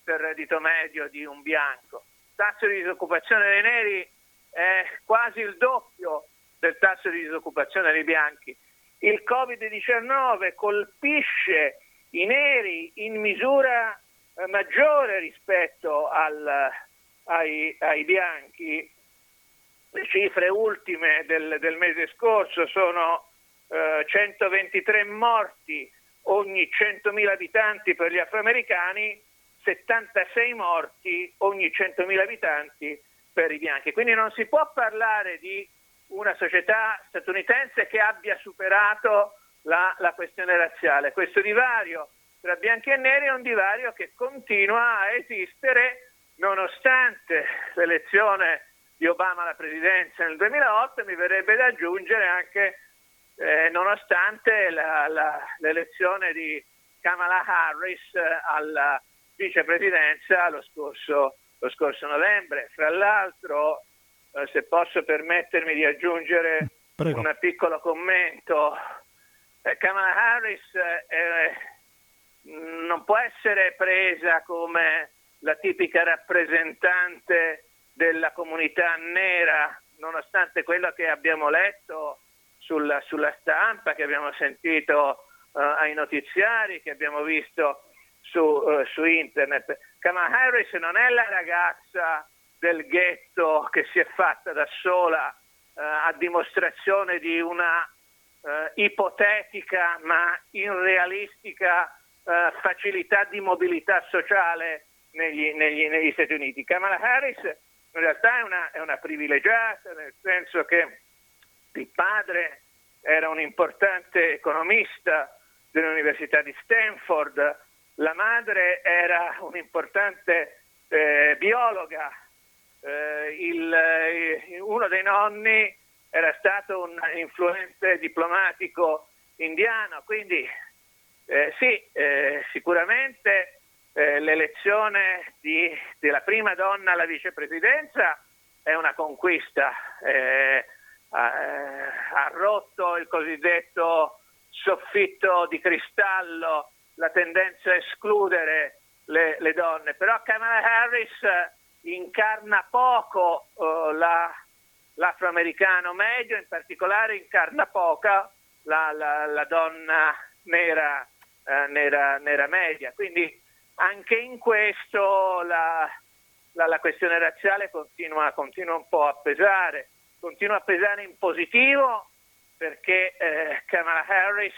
del reddito medio di un bianco. Tasso di disoccupazione dei neri è quasi il doppio del tasso di disoccupazione dei bianchi. Il Covid-19 colpisce i neri in misura eh, maggiore rispetto al, ai, ai, bianchi. Le cifre ultime del, del mese scorso sono eh, 123 morti ogni 100.000 abitanti per gli afroamericani, 76 morti ogni 100.000 abitanti per i bianchi. Quindi non si può parlare di una società statunitense che abbia superato la, la questione razziale. Questo divario tra bianchi e neri è un divario che continua a esistere nonostante l'elezione di Obama alla presidenza nel 2008 mi verrebbe da aggiungere anche eh, nonostante la, la, l'elezione di Kamala Harris eh, alla vicepresidenza lo scorso, lo scorso novembre. Fra l'altro, eh, se posso permettermi di aggiungere Prego. un piccolo commento, eh, Kamala Harris eh, non può essere presa come la tipica rappresentante della comunità nera, nonostante quello che abbiamo letto sulla, sulla stampa, che abbiamo sentito uh, ai notiziari, che abbiamo visto su, uh, su internet. Kamala Harris non è la ragazza del ghetto che si è fatta da sola uh, a dimostrazione di una ipotetica ma irrealistica eh, facilità di mobilità sociale negli, negli- negli Stati Uniti. Kamala Harris in realtà è una, è una privilegiata, nel senso che il padre era un importante economista dell'Università di Stanford, la madre era un'importante eh, biologa, eh, il- eh, uno dei nonni era stato un influente diplomatico indiano, quindi eh, sì, eh, sicuramente eh, l'elezione di- della prima donna alla vicepresidenza è una conquista, ha, ha rotto il cosiddetto soffitto di cristallo, la tendenza a escludere le, le donne, però Kamala Harris eh, incarna poco eh, la- l'afroamericano medio, in particolare incarna poca la, la- la donna nera, eh, nera, nera media. Quindi anche in questo la, la- questione razziale continua, continua un po' a pesare, continua a pesare in positivo perché eh, Kamala Harris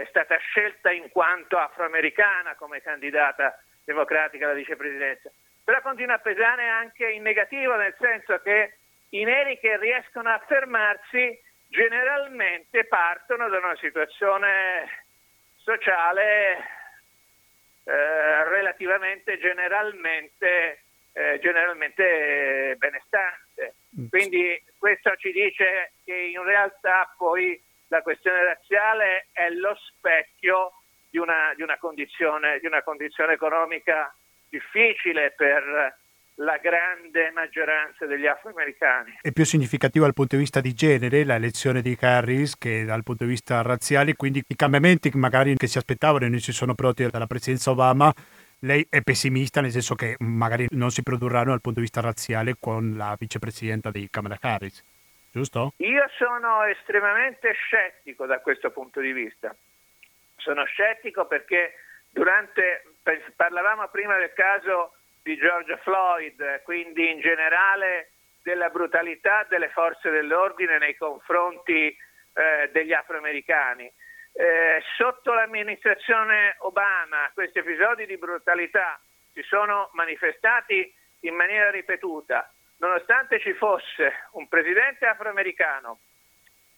è stata scelta in quanto afroamericana come candidata democratica alla vicepresidenza, però continua a pesare anche in negativo, nel senso che i neri che riescono a affermarsi generalmente partono da una situazione sociale eh, relativamente generalmente, eh, generalmente benestante. Quindi questo ci dice che in realtà poi la questione razziale è lo specchio di una, di una condizione, di una condizione economica difficile per la grande maggioranza degli afroamericani. È più significativo dal punto di vista di genere la elezione di Harris che dal punto di vista razziale, quindi i cambiamenti magari che si aspettavano e non si sono prodotti dalla presidenza Obama, lei è pessimista nel senso che magari non si produrranno dal punto di vista razziale con la vicepresidenta di Kamala Harris, giusto? Io sono estremamente scettico da questo punto di vista. Sono scettico perché durante, parlavamo prima del caso di George Floyd, quindi in generale della brutalità delle forze dell'ordine nei confronti eh, degli afroamericani. Eh, sotto l'amministrazione Obama questi episodi di brutalità si sono manifestati in maniera ripetuta, nonostante ci fosse un presidente afroamericano,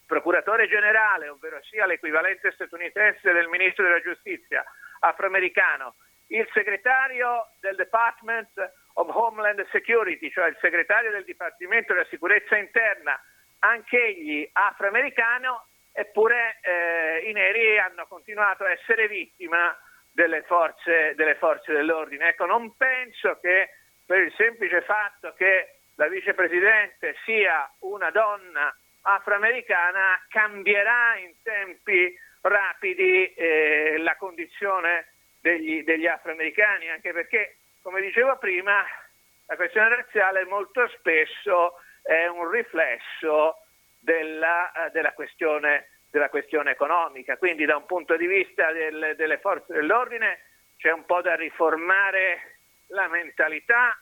procuratore generale, ovvero sia l'equivalente statunitense del ministro della giustizia afroamericano, il segretario del Department of Homeland Security, cioè il segretario del Dipartimento della Sicurezza Interna, anch'egli afroamericano, eppure eh, i neri hanno continuato a essere vittima delle forze, delle forze dell'ordine. Ecco, non penso che per il semplice fatto che la vicepresidente sia una donna afroamericana cambierà in tempi rapidi eh, la condizione degli, degli afroamericani, anche perché, come dicevo prima, la questione razziale molto spesso è un riflesso della, eh, della questione, della questione economica. Quindi da un punto di vista del- delle forze dell'ordine c'è un po' da riformare la mentalità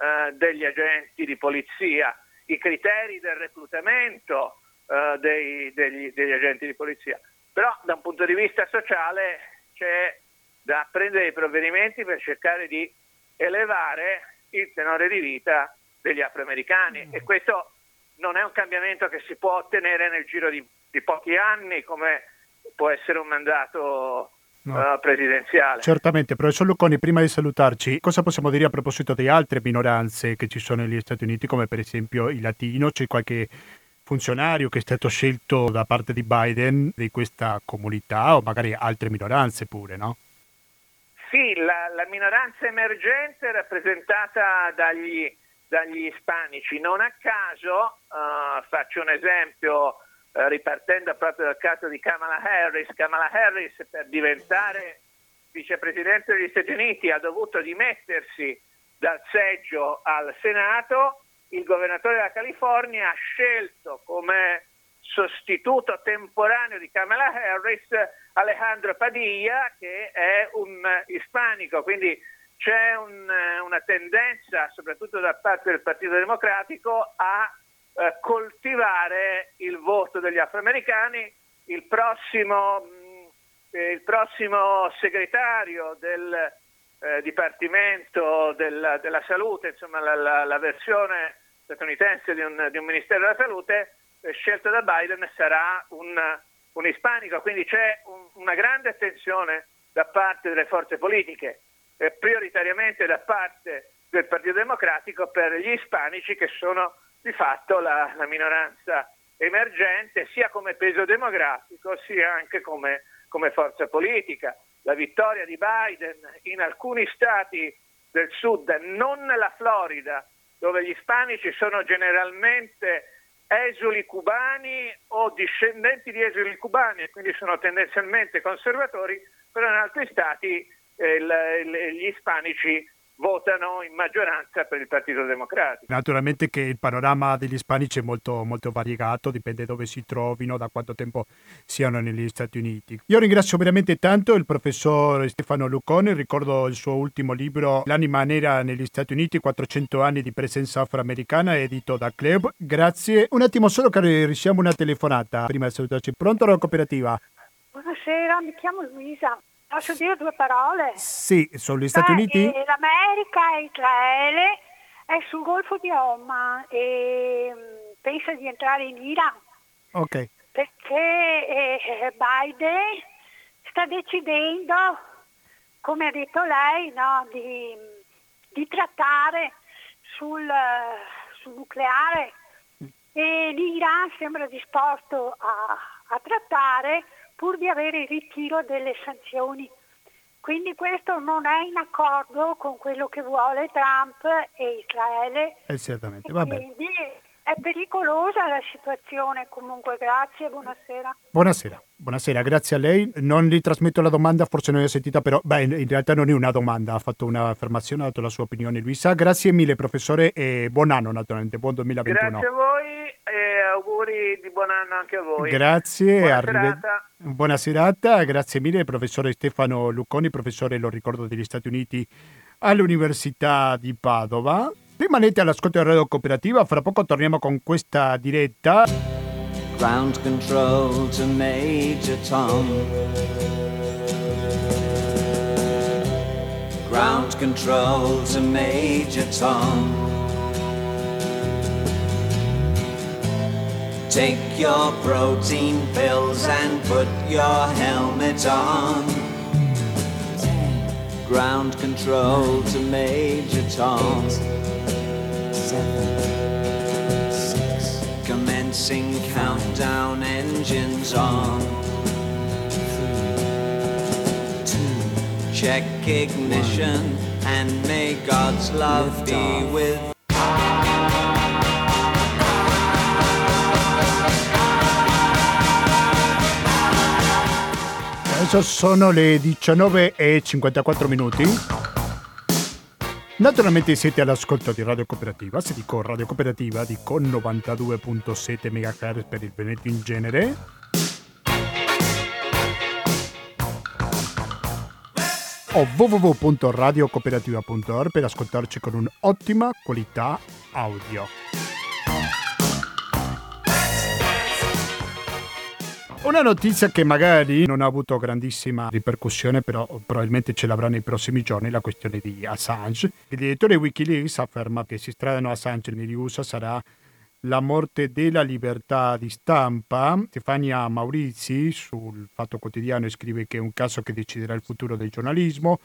eh, degli agenti di polizia, i criteri del reclutamento eh, dei- degli, degli agenti di polizia. Però da un punto di vista sociale c'è da prendere dei provvedimenti per cercare di elevare il tenore di vita degli afroamericani. E questo non è un cambiamento che si può ottenere nel giro di, di pochi anni come può essere un mandato No. eh, presidenziale. Certamente, professor Lucconi, prima di salutarci, cosa possiamo dire a proposito di altre minoranze che ci sono negli Stati Uniti, come per esempio il latino? C'è qualche funzionario che è stato scelto da parte di Biden di questa comunità o magari altre minoranze pure, no? Sì, la, la minoranza emergente è rappresentata dagli, dagli ispanici. Non a caso, eh, faccio un esempio ripartendo proprio dal caso di Kamala Harris. Kamala Harris per diventare vicepresidente degli Stati Uniti ha dovuto dimettersi dal seggio al Senato. Il governatore della California ha scelto come sostituto temporaneo di Kamala Harris Alejandro Padilla che è un ispanico, quindi c'è un- una tendenza, soprattutto da parte del Partito Democratico, a eh, coltivare il voto degli afroamericani. Il prossimo mh, eh, il prossimo segretario del eh, Dipartimento della, della Salute, insomma la, la- la versione statunitense di un, di un Ministero della Salute eh, scelto da Biden sarà un, un ispanico, quindi c'è un- una grande attenzione da parte delle forze politiche, eh, prioritariamente da parte del Partito Democratico per gli ispanici che sono di fatto la, la minoranza emergente sia come peso demografico sia anche come, come forza politica. La vittoria di Biden in alcuni stati del sud, non nella Florida, dove gli ispanici sono generalmente esuli cubani o discendenti di esuli cubani e quindi sono tendenzialmente conservatori, però in altri stati eh, il- il- gli ispanici votano in maggioranza per il Partito Democratico. Naturalmente che il panorama degli ispanici è molto, molto variegato, dipende dove si trovino, da quanto tempo siano negli Stati Uniti. Io ringrazio veramente tanto il professor Stefano Luccone, ricordo il suo ultimo libro L'anima nera negli Stati Uniti, 400 anni di presenza afroamericana, edito da Club. Grazie. Un attimo solo che riusciamo una telefonata prima di salutarci. Pronto la cooperativa? Buonasera, mi chiamo Luisa. Posso dire due parole? Sì, sono gli Stati Beh, Uniti? eh, L'America e Israele è sul Golfo di Oman e mm, pensa di entrare in Iran Ok. perché eh, Biden sta decidendo, come ha detto lei, no, di, di trattare sul, eh, sul nucleare e l'Iran sembra disposto a, a trattare pur di avere il ritiro delle sanzioni. Quindi questo non è in accordo con quello che vuole Trump e Israele. Esattamente, E va bene. È pericolosa la situazione. Comunque grazie, buonasera. Buonasera, buonasera, grazie a lei. Non gli trasmetto la domanda, forse non l'ho sentita, però beh, in realtà non è una domanda, ha fatto un'affermazione, ha dato la sua opinione Luisa. Grazie mille professore e buon anno naturalmente, buon 2021. Grazie a voi e auguri di buon anno anche a voi. Grazie, Buona arrive- serata. buona serata, grazie mille professore Stefano Lucconi, professore, lo ricordo, degli Stati Uniti all'Università di Padova. Rimanete all'ascolto della radio cooperativa, fra poco torniamo con questa diretta. Ground control to Major Tom. Ground control to Major Tom. Take your protein pills and put your helmet on. Ground control to Major Tom. Commencing countdown engines on. Two, check ignition and may God's love be with Adesso sono le 19 e 54 minuti. Naturalmente siete all'ascolto di Radio Cooperativa, se dico Radio Cooperativa dico 92.7 MHz per il Veneto in genere. o www.radiocooperativa.org per ascoltarci con un'ottima qualità audio. Una notizia che magari non ha avuto grandissima ripercussione, però probabilmente ce l'avrà nei prossimi giorni, la questione di Assange. Il direttore Wikileaks afferma che se stradano Assange negli USA sarà la morte della libertà di stampa. Stefania Maurizi sul Fatto Quotidiano scrive che è un caso che deciderà il futuro del giornalismo.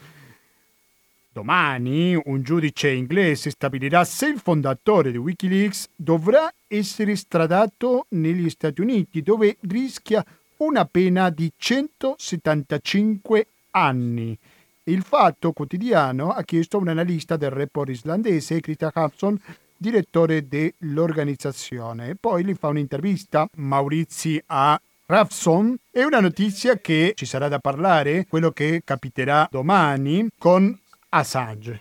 Domani un giudice inglese stabilirà se il fondatore di Wikileaks dovrà essere stradato negli Stati Uniti, dove rischia una pena di 175 anni. Il Fatto Quotidiano ha chiesto a un analista del report islandese, Krita Hudson, direttore dell'organizzazione. Poi gli fa un'intervista Maurizi a Rafson. È una notizia che ci sarà da parlare, quello che capiterà domani con Assange.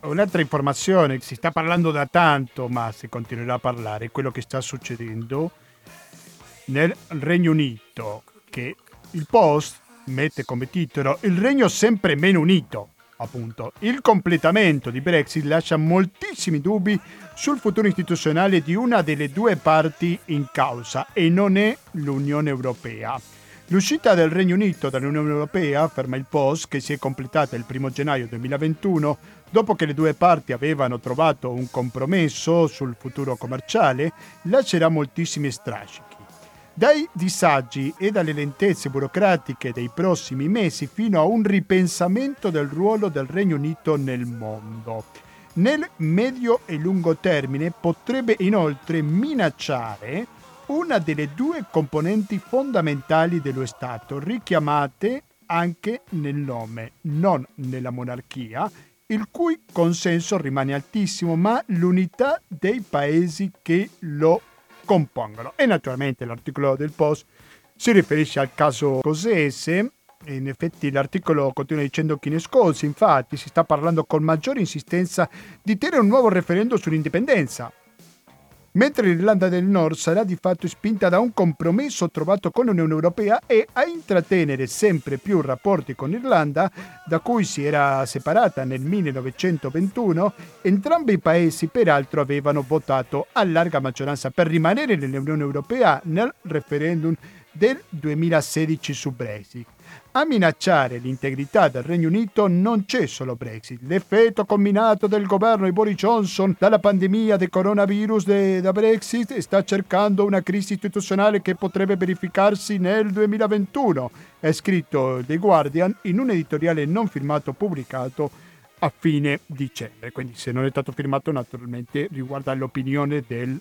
Un'altra informazione, si sta parlando da tanto, ma si continuerà a parlare, quello che sta succedendo nel Regno Unito, che il Post mette come titolo Il Regno sempre meno unito. appunto. Il completamento di Brexit lascia moltissimi dubbi sul futuro istituzionale di una delle due parti in causa e non è l'Unione Europea. L'uscita del Regno Unito dall'Unione Europea, afferma il Post, che si è completata il 1 gennaio 2021, dopo che le due parti avevano trovato un compromesso sul futuro commerciale, lascerà moltissimi strascichi. Dai disagi e dalle lentezze burocratiche dei prossimi mesi fino a un ripensamento del ruolo del Regno Unito nel mondo. Nel medio e lungo termine potrebbe inoltre minacciare una delle due componenti fondamentali dello Stato, richiamate anche nel nome, non nella monarchia, il cui consenso rimane altissimo, ma l'unità dei paesi che lo compongono. E naturalmente l'articolo del Post si riferisce al caso scosese. In effetti l'articolo continua dicendo che in Scozia infatti si sta parlando con maggiore insistenza di tenere un nuovo referendum sull'indipendenza, mentre l'Irlanda del Nord sarà di fatto spinta da un compromesso trovato con l'Unione Europea e a intrattenere sempre più rapporti con l'Irlanda, da cui si era separata nel 1921, entrambi i paesi peraltro avevano votato a larga maggioranza per rimanere nell'Unione Europea nel referendum del 2016 su Brexit. A minacciare l'integrità del Regno Unito non c'è solo Brexit. L'effetto combinato del governo di Boris Johnson dalla pandemia del coronavirus de- da Brexit sta cercando una crisi istituzionale che potrebbe verificarsi nel 2021, è scritto The Guardian in un editoriale non firmato pubblicato a fine dicembre. Quindi se non è stato firmato naturalmente riguarda l'opinione del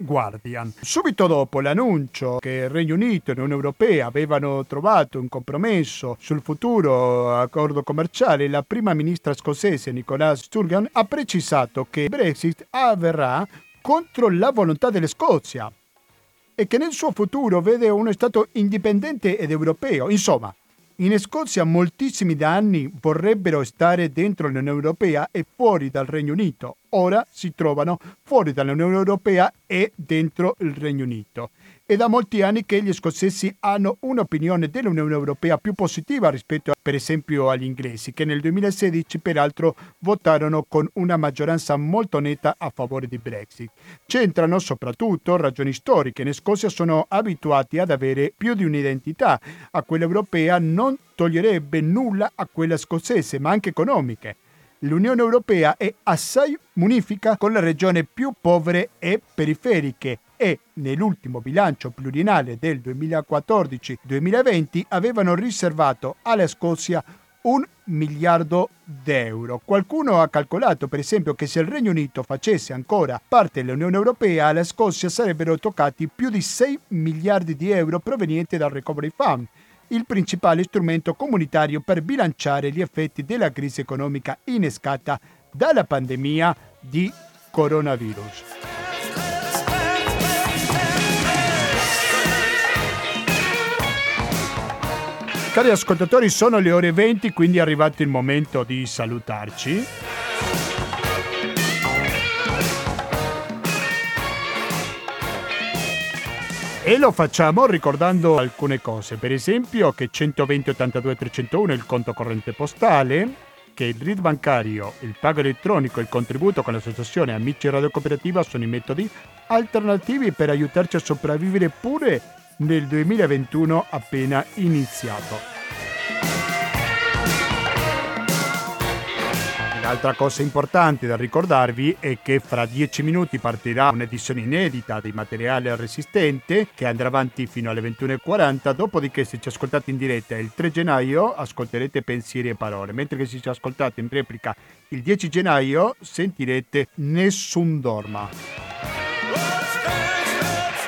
Guardian. Subito dopo l'annuncio che il Regno Unito e l'Unione Europea avevano trovato un compromesso sul futuro accordo commerciale, la prima ministra scozzese Nicola Sturgeon ha precisato che Brexit avverrà contro la volontà della Scozia e che nel suo futuro vede uno Stato indipendente ed europeo. Insomma, in Scozia moltissimi da anni vorrebbero stare dentro l'Unione Europea e fuori dal Regno Unito. Ora si trovano fuori dall'Unione Europea e dentro il Regno Unito. È da molti anni che gli scozzesi hanno un'opinione dell'Unione Europea più positiva rispetto per esempio agli inglesi, che nel 2016 peraltro votarono con una maggioranza molto netta a favore di Brexit. C'entrano soprattutto ragioni storiche. In Scozia sono abituati ad avere più di un'identità. A quella europea non toglierebbe nulla a quella scozzese, ma anche economiche. L'Unione Europea è assai munifica con le regioni più povere e periferiche e nell'ultimo bilancio pluriennale del 2014-2020 avevano riservato alla Scozia un miliardo d'euro. Qualcuno ha calcolato, per esempio, che se il Regno Unito facesse ancora parte dell'Unione Europea, alla Scozia sarebbero toccati più di 6 miliardi di euro provenienti dal Recovery Fund, il principale strumento comunitario per bilanciare gli effetti della crisi economica innescata dalla pandemia di coronavirus. Cari ascoltatori, sono le ore 20, quindi è arrivato il momento di salutarci. E lo facciamo ricordando alcune cose, per esempio che 120 82 301 è il conto corrente postale, che il RID bancario, il pago elettronico e il contributo con l'associazione Amici Radio Cooperativa sono i metodi alternativi per aiutarci a sopravvivere pure nel 2021 appena iniziato. L'altra cosa importante da ricordarvi è che fra 10 minuti partirà un'edizione inedita di materiale resistente che andrà avanti fino alle 21.40, dopodiché se ci ascoltate in diretta il 3 gennaio ascolterete pensieri e parole, mentre che se ci ascoltate in replica il 10 gennaio sentirete Nessun Dorma.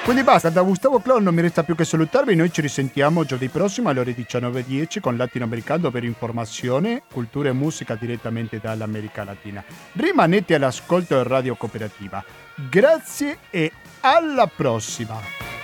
Quindi basta, da Gustavo Clon non mi resta più che salutarvi, noi ci risentiamo giovedì prossimo alle ore 19.10 con Latinoamericano per informazione, cultura e musica direttamente dall'America Latina. Rimanete all'ascolto del Radio Cooperativa. Grazie e alla prossima!